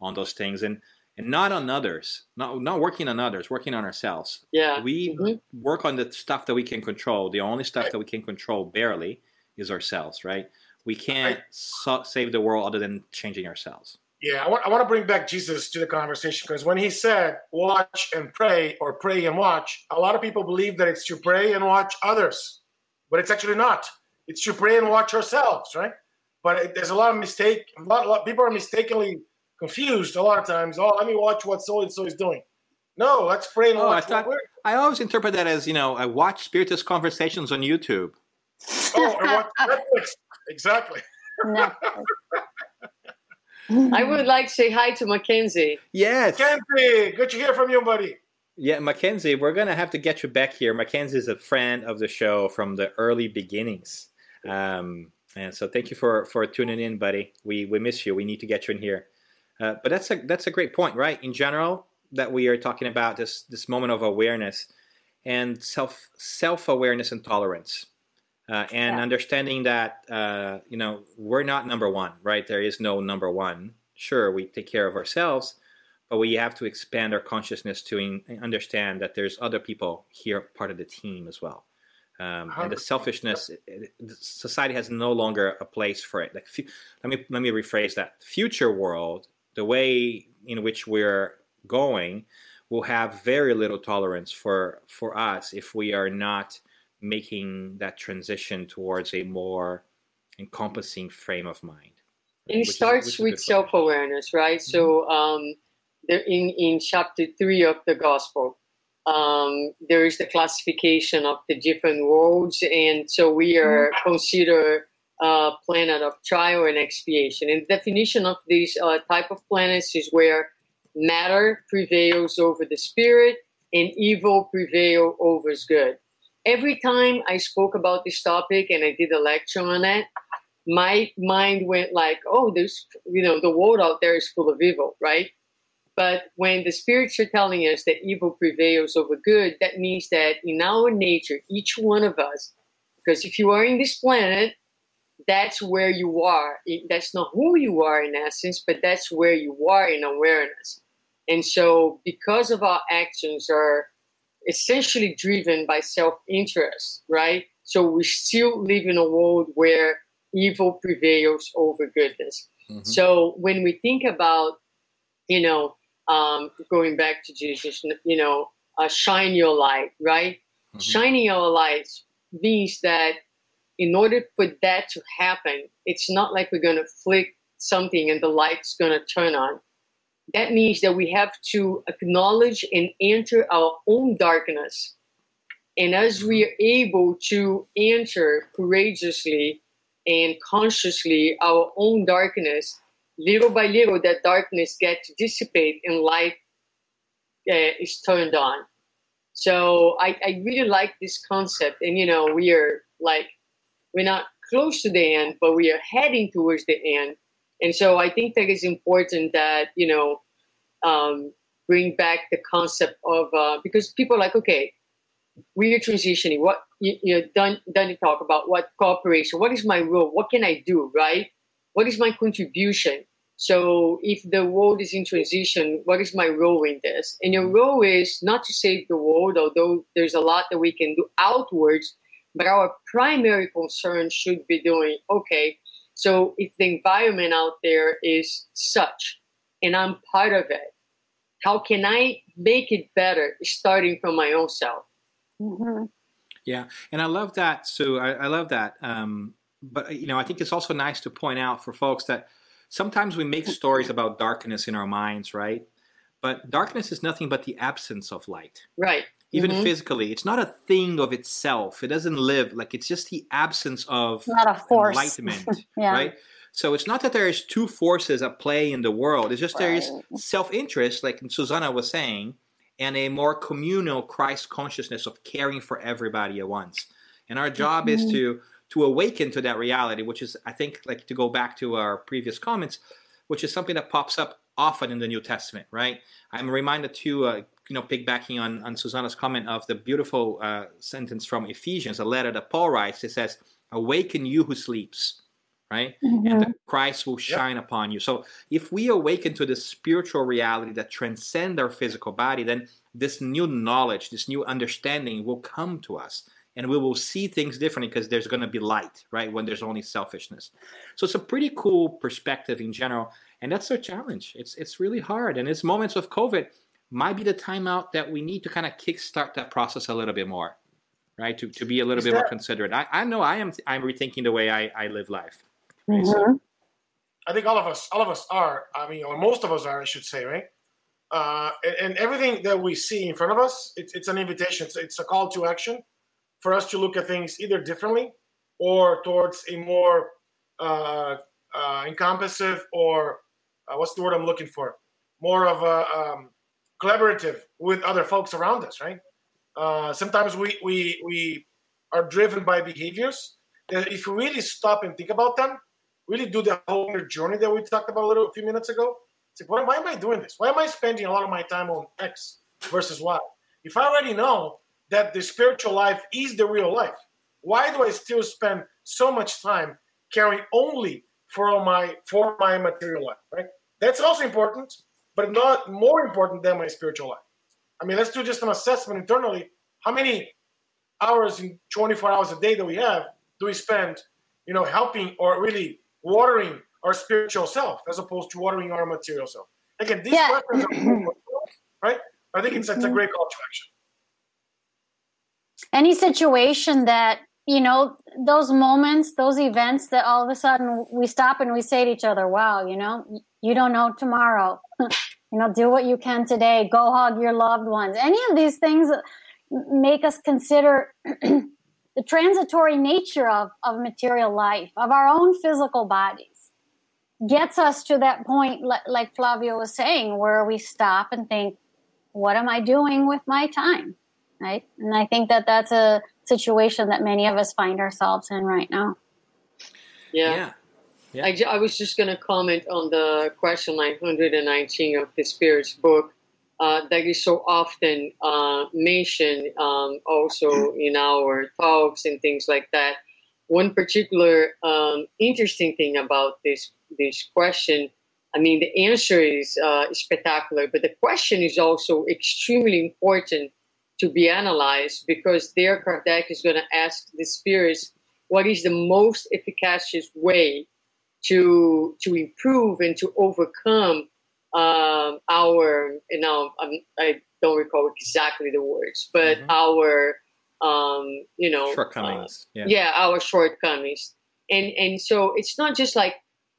on those things and and not on others? Not not working on others, working on ourselves. Yeah. We Mhm. work on the stuff that we can control. The only stuff that we can control barely is ourselves, right? We can't so- save the world other than changing ourselves. Yeah, I want, I want to bring back Jesus to the conversation because when he said watch and pray or pray and watch, a lot of people believe that it's to pray and watch others, but it's actually not. It's to pray and watch ourselves, right? But it, there's a lot of mistake. A lot, a lot people are mistakenly confused a lot of times. Oh, let me watch what so and so is doing. No, let's pray and Oh, I thought- what we're. I always interpret that as, you know, I watch Spiritist conversations on YouTube. Oh, and watch *laughs* Netflix. Exactly. *laughs* I would like to say hi to Mackenzie. Yes. Mackenzie, good to hear from you, buddy. Yeah, Mackenzie, we're going to have to get you back here. Mackenzie is a friend of the show from the early beginnings. Um, and so thank you for, for tuning in, buddy. We, we miss you. We need to get you in here. Uh, but that's a that's a great point, right? In general, that we are talking about this this moment of awareness and self self awareness and tolerance, uh, and yeah. understanding that uh, you know we're not number one, right? There is no number one. Sure, we take care of ourselves, but we have to expand our consciousness to in, understand that there's other people here, part of the team as well. Um, and the selfishness, it, it, society has no longer a place for it. Like, let me let me rephrase that. Future world, the way in which we're going, will have very little tolerance for for us if we are not making that transition towards a more encompassing frame of mind. It starts is, with self awareness, right? Mm-hmm. So, um, in in chapter three of the gospel, um, there is the classification of the different worlds, and so we are mm-hmm. A planet of trial and expiation. And the definition of this uh, type of planets is where matter prevails over the spirit and evil prevail over good. Every time I spoke about this topic and I did a lecture on it, my mind went like, "Oh, there's you know the world out there is full of evil, right?" But when the spirits are telling us that evil prevails over good, that means that in our nature, each one of us, because if you are in this planet, that's where you are. That's not who you are in essence, but that's where you are in awareness. And so, because of our actions are essentially driven by self interest, right? So, we still live in a world where evil prevails over goodness. Mm-hmm. So, when we think about, you know, um, going back to Jesus, you know, uh, shine your light, right? Mm-hmm. Shining your light means that in order for that to happen, it's not like we're going to flick something and the light's going to turn on. That means that we have to acknowledge and enter our own darkness. And as we are able to enter courageously and consciously our own darkness, little by little that darkness gets to dissipate and light uh, is turned on so I, I really like this concept and you know we are like we're not close to the end but we are heading towards the end and so i think that it's important that you know um, bring back the concept of uh, because people are like okay we are transitioning what you, you know done done talk about what cooperation what is my role what can i do right what is my contribution? So if the world is in transition, what is my role in this? And your role is not to save the world, although there's a lot that we can do outwards, but our primary concern should be doing, okay, so if the environment out there is such and I'm part of it, how can I make it better starting from my own self? Mm-hmm. Yeah, and I love that, Sue. I, I love that. Um, but you know, I think it's also nice to point out for folks that sometimes we make stories about darkness in our minds, right? But darkness is nothing but the absence of light. Right. Even mm-hmm. physically, it's not a thing of itself. It doesn't live like it's just the absence of not a force. enlightenment, *laughs* yeah. right? So it's not that there is two forces at play in the world. It's just right. there is self-interest, like Susanna was saying, and a more communal Christ consciousness of caring for everybody at once. And our job mm-hmm. is to to awaken to that reality, which is, I think, like to go back to our previous comments, which is something that pops up often in the New Testament, right? I'm reminded too, uh, you know, piggybacking on, on Susanna's comment of the beautiful uh, sentence from Ephesians, a letter that Paul writes. It says, Awaken you who sleeps, right? Mm-hmm. And the Christ will shine yep. upon you. So if we awaken to the spiritual reality that transcend our physical body, then this new knowledge, this new understanding will come to us and we will see things differently because there's going to be light, right? When there's only selfishness. So it's a pretty cool perspective in general, and that's a challenge. It's it's really hard, and it's moments of COVID might be the timeout that we need to kind of kickstart that process a little bit more, right? To, to be a little Is bit that, more considerate. I, I know I am I'm rethinking the way I, I live life. Right? Mm-hmm. So, I think all of us all of us are. I mean, or most of us are, I should say, right? Uh, and, and, everything that we see in front of us, it's, it's an invitation. It's, it's a call to action for us to look at things either differently or towards a more uh, uh, encompassive or uh, what's the word I'm looking for? More of a um, collaborative with other folks around us, right? Uh, sometimes we, we, we are driven by behaviors that if we really stop and think about them, really do the whole journey that we talked about a little a few minutes ago, It's like, why, why am I doing this? Why am I spending a lot of my time on X versus Y? If I already know that the spiritual life is the real life, why do I still spend so much time caring only for my for my material life? Right? That's also important, but not more important than my spiritual life. I mean, let's do just an assessment internally. How many hours in 24 hours a day that we have do we spend, you know, helping or really watering our spiritual self as opposed to watering our material self? Again, these yeah. questions are *clears throat* right. I think it's, it's a mm-hmm. great call to action. Any situation that you know those moments those events that all of a sudden we stop and we say to each other wow you know you don't know tomorrow. *laughs* You know do what you can today. Go hug your loved ones. Any of these things make us consider *clears throat* the transitory nature of, of material life of our own physical bodies gets us to that point like flavio was saying where we stop and think what am i doing with my time? Right? And i think that that's a situation that many of us find ourselves in right now. Yeah. yeah. yeah. I, I was just going to comment on the question 919 of the Spirit's book uh, that is so often uh, mentioned um, also in our talks and things like that. One particular um, interesting thing about this this question, I mean, the answer is uh, spectacular, but the question is also extremely important to be analyzed because there Kardec is going to ask the spirits what is the most efficacious way to to improve and to overcome um, our you know um, I don't recall exactly the words but mm-hmm. our um, you know shortcomings uh, yeah. yeah our shortcomings and and so it's not just like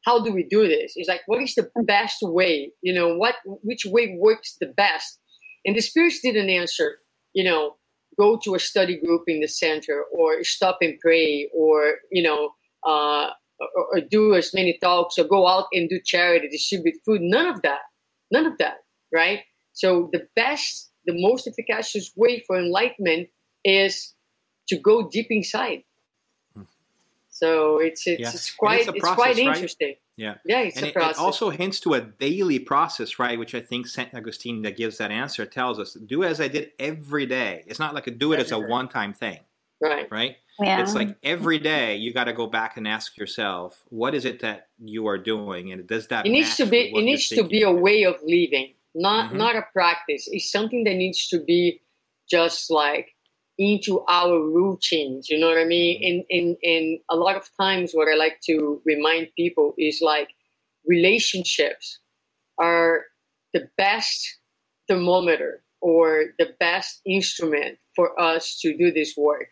how do we do this it's like what is the best way you know what which way works the best and the spirits didn't answer you know, go to a study group in the center or stop and pray or, you know, uh, or, or, do as many talks or go out and do charity, distribute food. None of that. None of that, right? So the best, the most efficacious way for enlightenment is to go deep inside. Hmm. So it's it's, yeah. it's quite it's, it's, quite interesting. Right? Yeah. Yeah, it's and a it, process. It also hints to a daily process, right? Which I think Saint Augustine that gives that answer tells us do as I did every day. It's not like a do it as a one time thing. Right. Right? Yeah. It's like every day you got to go back and ask yourself, what is it that you are doing, and does that? It needs to be. It needs to be a way of living, not mm-hmm. not a practice. It's something that needs to be just like into our routines you know what i mean mm-hmm. and, and and a lot of times what i like to remind people is like relationships are the best thermometer or the best instrument for us to do this work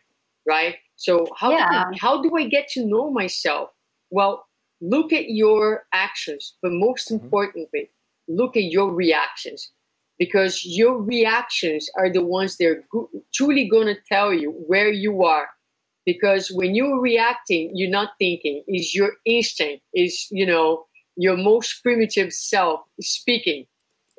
right so how yeah. do I, how do i get to know myself well look at your actions but most mm-hmm. importantly look at your reactions because your reactions are the ones that are go- truly going to tell you where you are. Because when you're reacting you're not thinking. Is your instinct. Is you know your most primitive self speaking.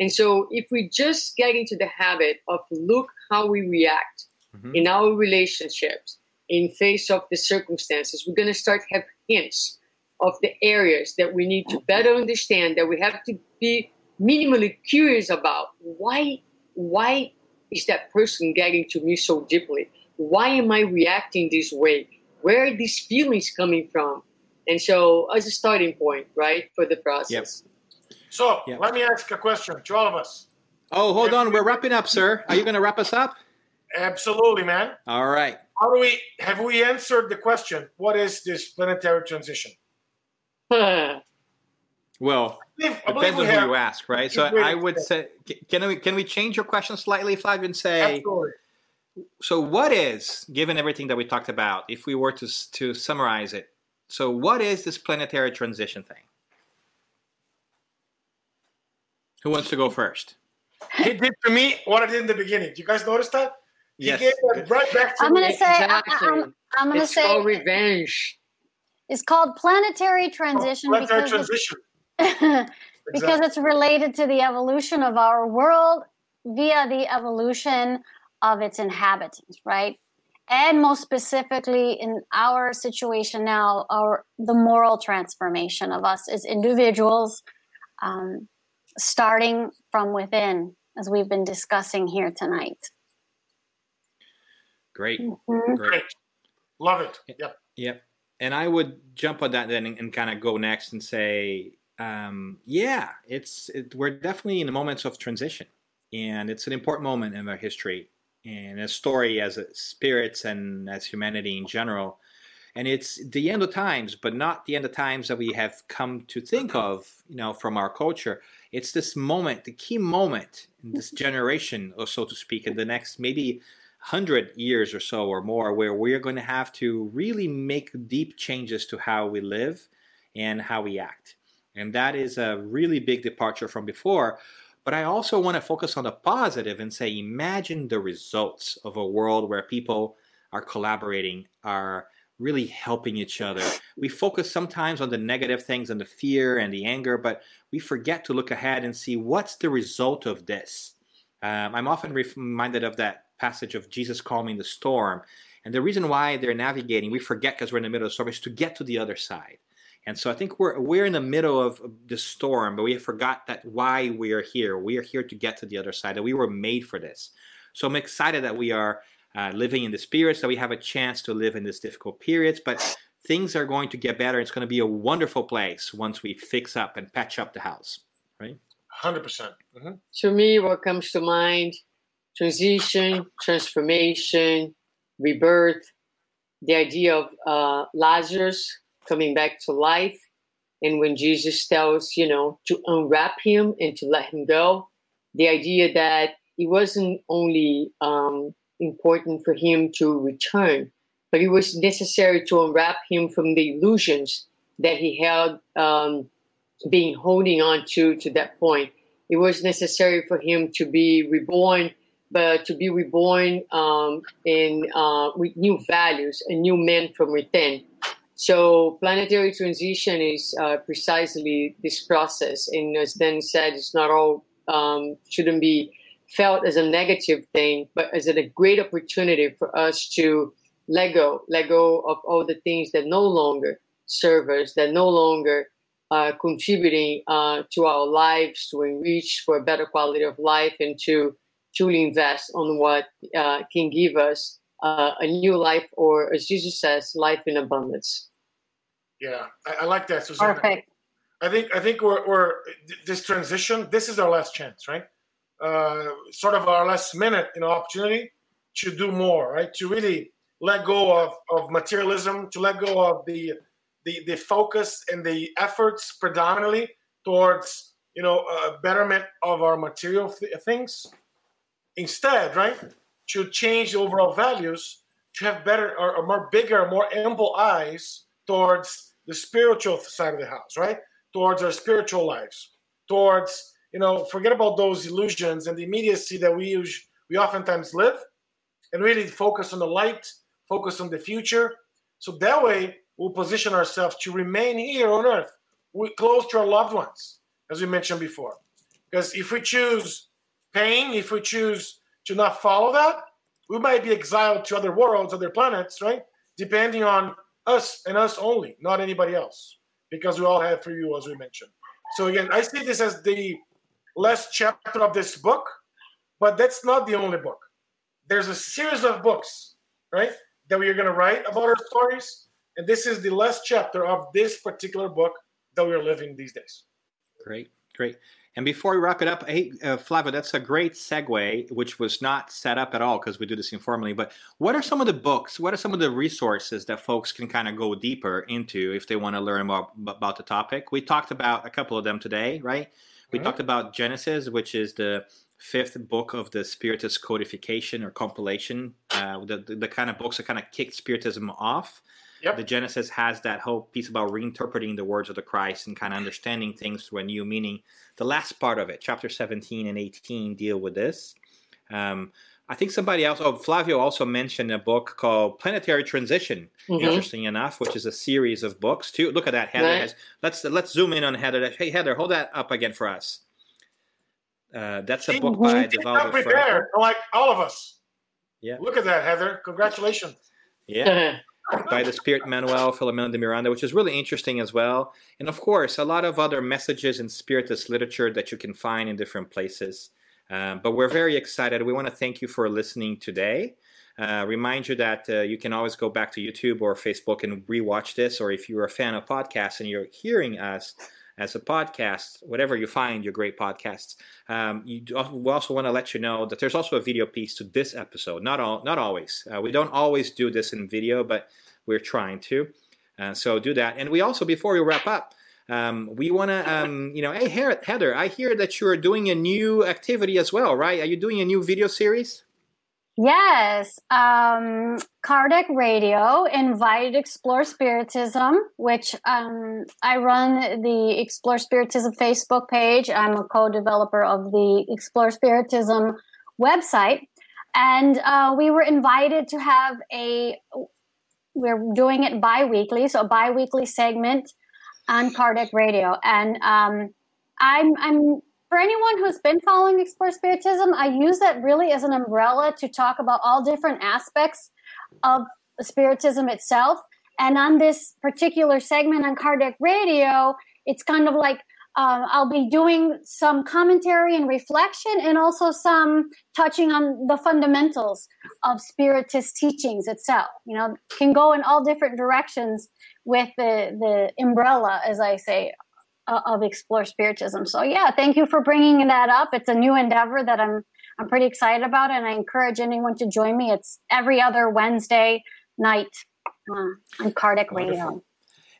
And so if we just get into the habit of look how we react mm-hmm. in our relationships in face of the circumstances we're going to start have hints of the areas that we need to better understand that we have to be minimally curious about why why is that person getting to me so deeply? Why am I reacting this way? Where are these feelings coming from? And so, as a starting point, right, for the process. Yep. So, yep. let me ask a question to all of us. Oh, hold on. We're wrapping up, sir. Are you going to wrap us up? Absolutely, man. All right. How do we have we answered the question? What is this planetary transition? *laughs* Well, believe, depends on who you ask, right? So I would say, can we can we change your question slightly, Flavio, and say, Absolutely. so what is, given everything that we talked about, if we were to to summarize it, so what is this planetary transition thing? Who wants to go first? He did to me what I did in the beginning. Do you guys notice that? He yes. gave right back to I'm me. Gonna say, exactly. I'm, I'm going to say, called revenge. It's called planetary transition. Oh, planetary transition. *laughs* because exactly. it's related to the evolution of our world via the evolution of its inhabitants, right? And most specifically in our situation now, our the moral transformation of us as individuals, um, starting from within, as we've been discussing here tonight. Great. Mhm. Great. Great. Love it. Yep. Yep. And I would jump on that then and, and kind of go next and say, um, yeah, it's it, we're definitely in the moments of transition, and it's an important moment in our history and a story as a spirits and as humanity in general. And it's the end of times, but not the end of times that we have come to think of, you know, from our culture. It's this moment, the key moment in this *laughs* generation, or so to speak, in the next maybe hundred years or so or more, where we're going to have to really make deep changes to how we live and how we act. And that is a really big departure from before. But I also want to focus on the positive and say, imagine the results of a world where people are collaborating, are really helping each other. We focus sometimes on the negative things and the fear and the anger, but we forget to look ahead and see what's the result of this. Um, I'm often reminded of that passage of Jesus calming the storm. And the reason why they're navigating, we forget because we're in the middle of the storm, is to get to the other side. And so I think we're we're in the middle of the storm, but we forgot that why we are here. We are here to get to the other side. That we were made for this. So I'm excited that we are uh, living in the spirits. That we have a chance to live in this difficult periods. But things are going to get better. It's going to be a wonderful place once we fix up and patch up the house. Right? 100%. percent hmm To me, what comes to mind transition, transformation, rebirth, the idea of uh, Lazarus coming back to life. And when Jesus tells, you know, to unwrap him and to let him go, the idea that it wasn't only um, important for him to return, but it was necessary to unwrap him from the illusions that he held, um, being holding on to to that point. It was necessary for him to be reborn, but to be reborn um, in uh, with new values, a new man from within. So planetary transition is uh, precisely this process, and as Dan said, it's not all um, shouldn't be felt as a negative thing, but as a great opportunity for us to let go, let go of all the things that no longer serve us, that no longer uh, contributing uh, to our lives, to enrich for a better quality of life, and to truly invest on what uh, can give us uh, a new life, or as Jesus says, life in abundance. Yeah, I, I like that, Susanna. Perfect. I think I think we're, we're this transition. This is our last chance, right? Uh, sort of our last minute, you know, opportunity to do more, right? To really let go of, of materialism, to let go of the, the the focus and the efforts predominantly towards you know a betterment of our material th- things. Instead, right, to change the overall values, to have better or, or more bigger, more ample eyes towards the spiritual side of the house, right? Towards our spiritual lives, towards you know, forget about those illusions and the immediacy that we use, we oftentimes live, and really focus on the light, focus on the future. So that way, we'll position ourselves to remain here on Earth, we close to our loved ones, as we mentioned before. Because if we choose pain, if we choose to not follow that, we might be exiled to other worlds, other planets, right? Depending on us and us only, not anybody else, because we all have free will, as we mentioned. So again, I see this as the last chapter of this book, but that's not the only book. There's a series of books, right, that we are going to write about our stories, and this is the last chapter of this particular book that we are living these days. Great, great. And before we wrap it up, hey, uh, Flavio, that's a great segue, which was not set up at all because we do this informally. But what are some of the books? What are some of the resources that folks can kind of go deeper into if they want to learn more about the topic? We talked about a couple of them today, right? We Mhm. talked about Genesis, which is the fifth book of the Spiritist codification or compilation, uh, the, the, the kind of books that kind of kicked Spiritism off. Yep. The Genesis has that whole piece about reinterpreting the words of the Christ and kind of understanding things through a new meaning. The last part of it, chapter 17 and 18, deal with this. Um, I think somebody else, oh, Flavio also mentioned a book called Planetary Transition, Mhm. interesting enough, which is a series of books too. Look at that, Heather. Right. Has, let's let's zoom in on Heather. Hey, Heather, hold that up again for us. Uh, that's a book by Franco. prepared, like all of us. Yeah. Look at that, Heather. Congratulations. Yeah, *laughs* by the Spirit Manuel Filomeno de Miranda, which is really interesting as well. And of course, a lot of other messages in Spiritist literature that you can find in different places. Um, but we're very excited. We want to thank you for listening today. Uh, remind you that uh, you can always go back to YouTube or Facebook and rewatch this, or if you're a fan of podcasts and you're hearing us as a podcast, whatever you find your great podcasts, um, you we also want to let you know that there's also a video piece to this episode. Not all, not always. Uh, we don't always do this in video, but we're trying to. Uh, so do that. And we also, before we wrap up, um, we want to, um, you know, hey Heather, I hear that you're doing a new activity as well, right? Are you doing a new video series? Yes, um, Kardec Radio invited Explore Spiritism, which um, I run the Explore Spiritism Facebook page. I'm a co-developer of the Explore Spiritism website, and uh, we were invited to have a. We're doing it bi-weekly, so a bi-weekly segment on Kardec Radio, and um, I'm I'm for anyone who's been following Explore Spiritism, I use that really as an umbrella to talk about all different aspects of Spiritism itself. And on this particular segment on Kardec Radio, it's kind of like uh, I'll be doing some commentary and reflection and also some touching on the fundamentals of Spiritist teachings itself. You know, can go in all different directions with the, the umbrella, as I say, uh, of explore spiritism. So yeah, thank you for bringing that up. It's a new endeavor that I'm I'm pretty excited about, and I encourage anyone to join me. It's every other Wednesday night uh, on Kardec Radio.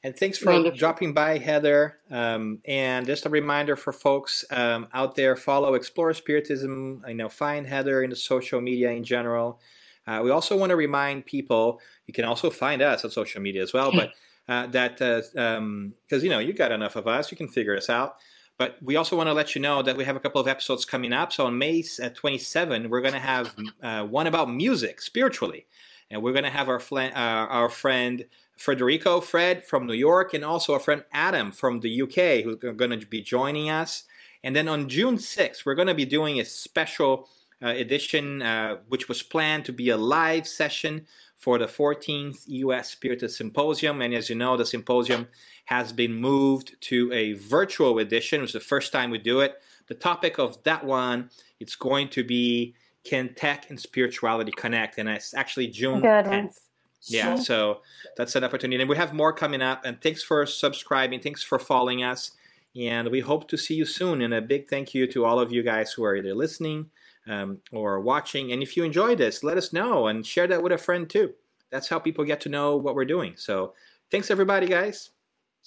And thanks for Wonderful. dropping by, Heather. Um, and just a reminder for folks um, out there: follow Explore Spiritism. I know find Heather in the social media in general. Uh, we also want to remind people you can also find us on social media as well, but *laughs* uh, that because uh, um, you know you got enough of us, you can figure us out. But we also want to let you know that we have a couple of episodes coming up. So on May uh, 27, we're going to have uh, one about music spiritually, and we're going to have our fl- uh, our friend Federico Fred from New York, and also our friend Adam from the UK, who's going to be joining us. And then on June 6th, we're going to be doing a special uh, edition, uh, which was planned to be a live session for the 14th US Spiritist Symposium. And as you know, the symposium has been moved to a virtual edition. It was the first time we do it. The topic of that one, it's going to be Can Tech and Spirituality Connect? And it's actually June Good 10th. Yeah, so that's an opportunity. And we have more coming up. And thanks for subscribing. Thanks for following us. And we hope to see you soon. And a big thank you to all of you guys who are either listening um, or watching. And if you enjoy this, let us know and share that with a friend too. That's how people get to know what we're doing. So thanks, everybody, guys.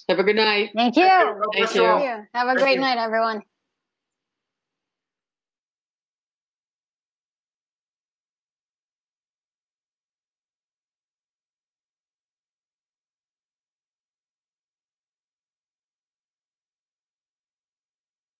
Have a good night. Thank you. Thank you. Thank you. Have a great night, everyone.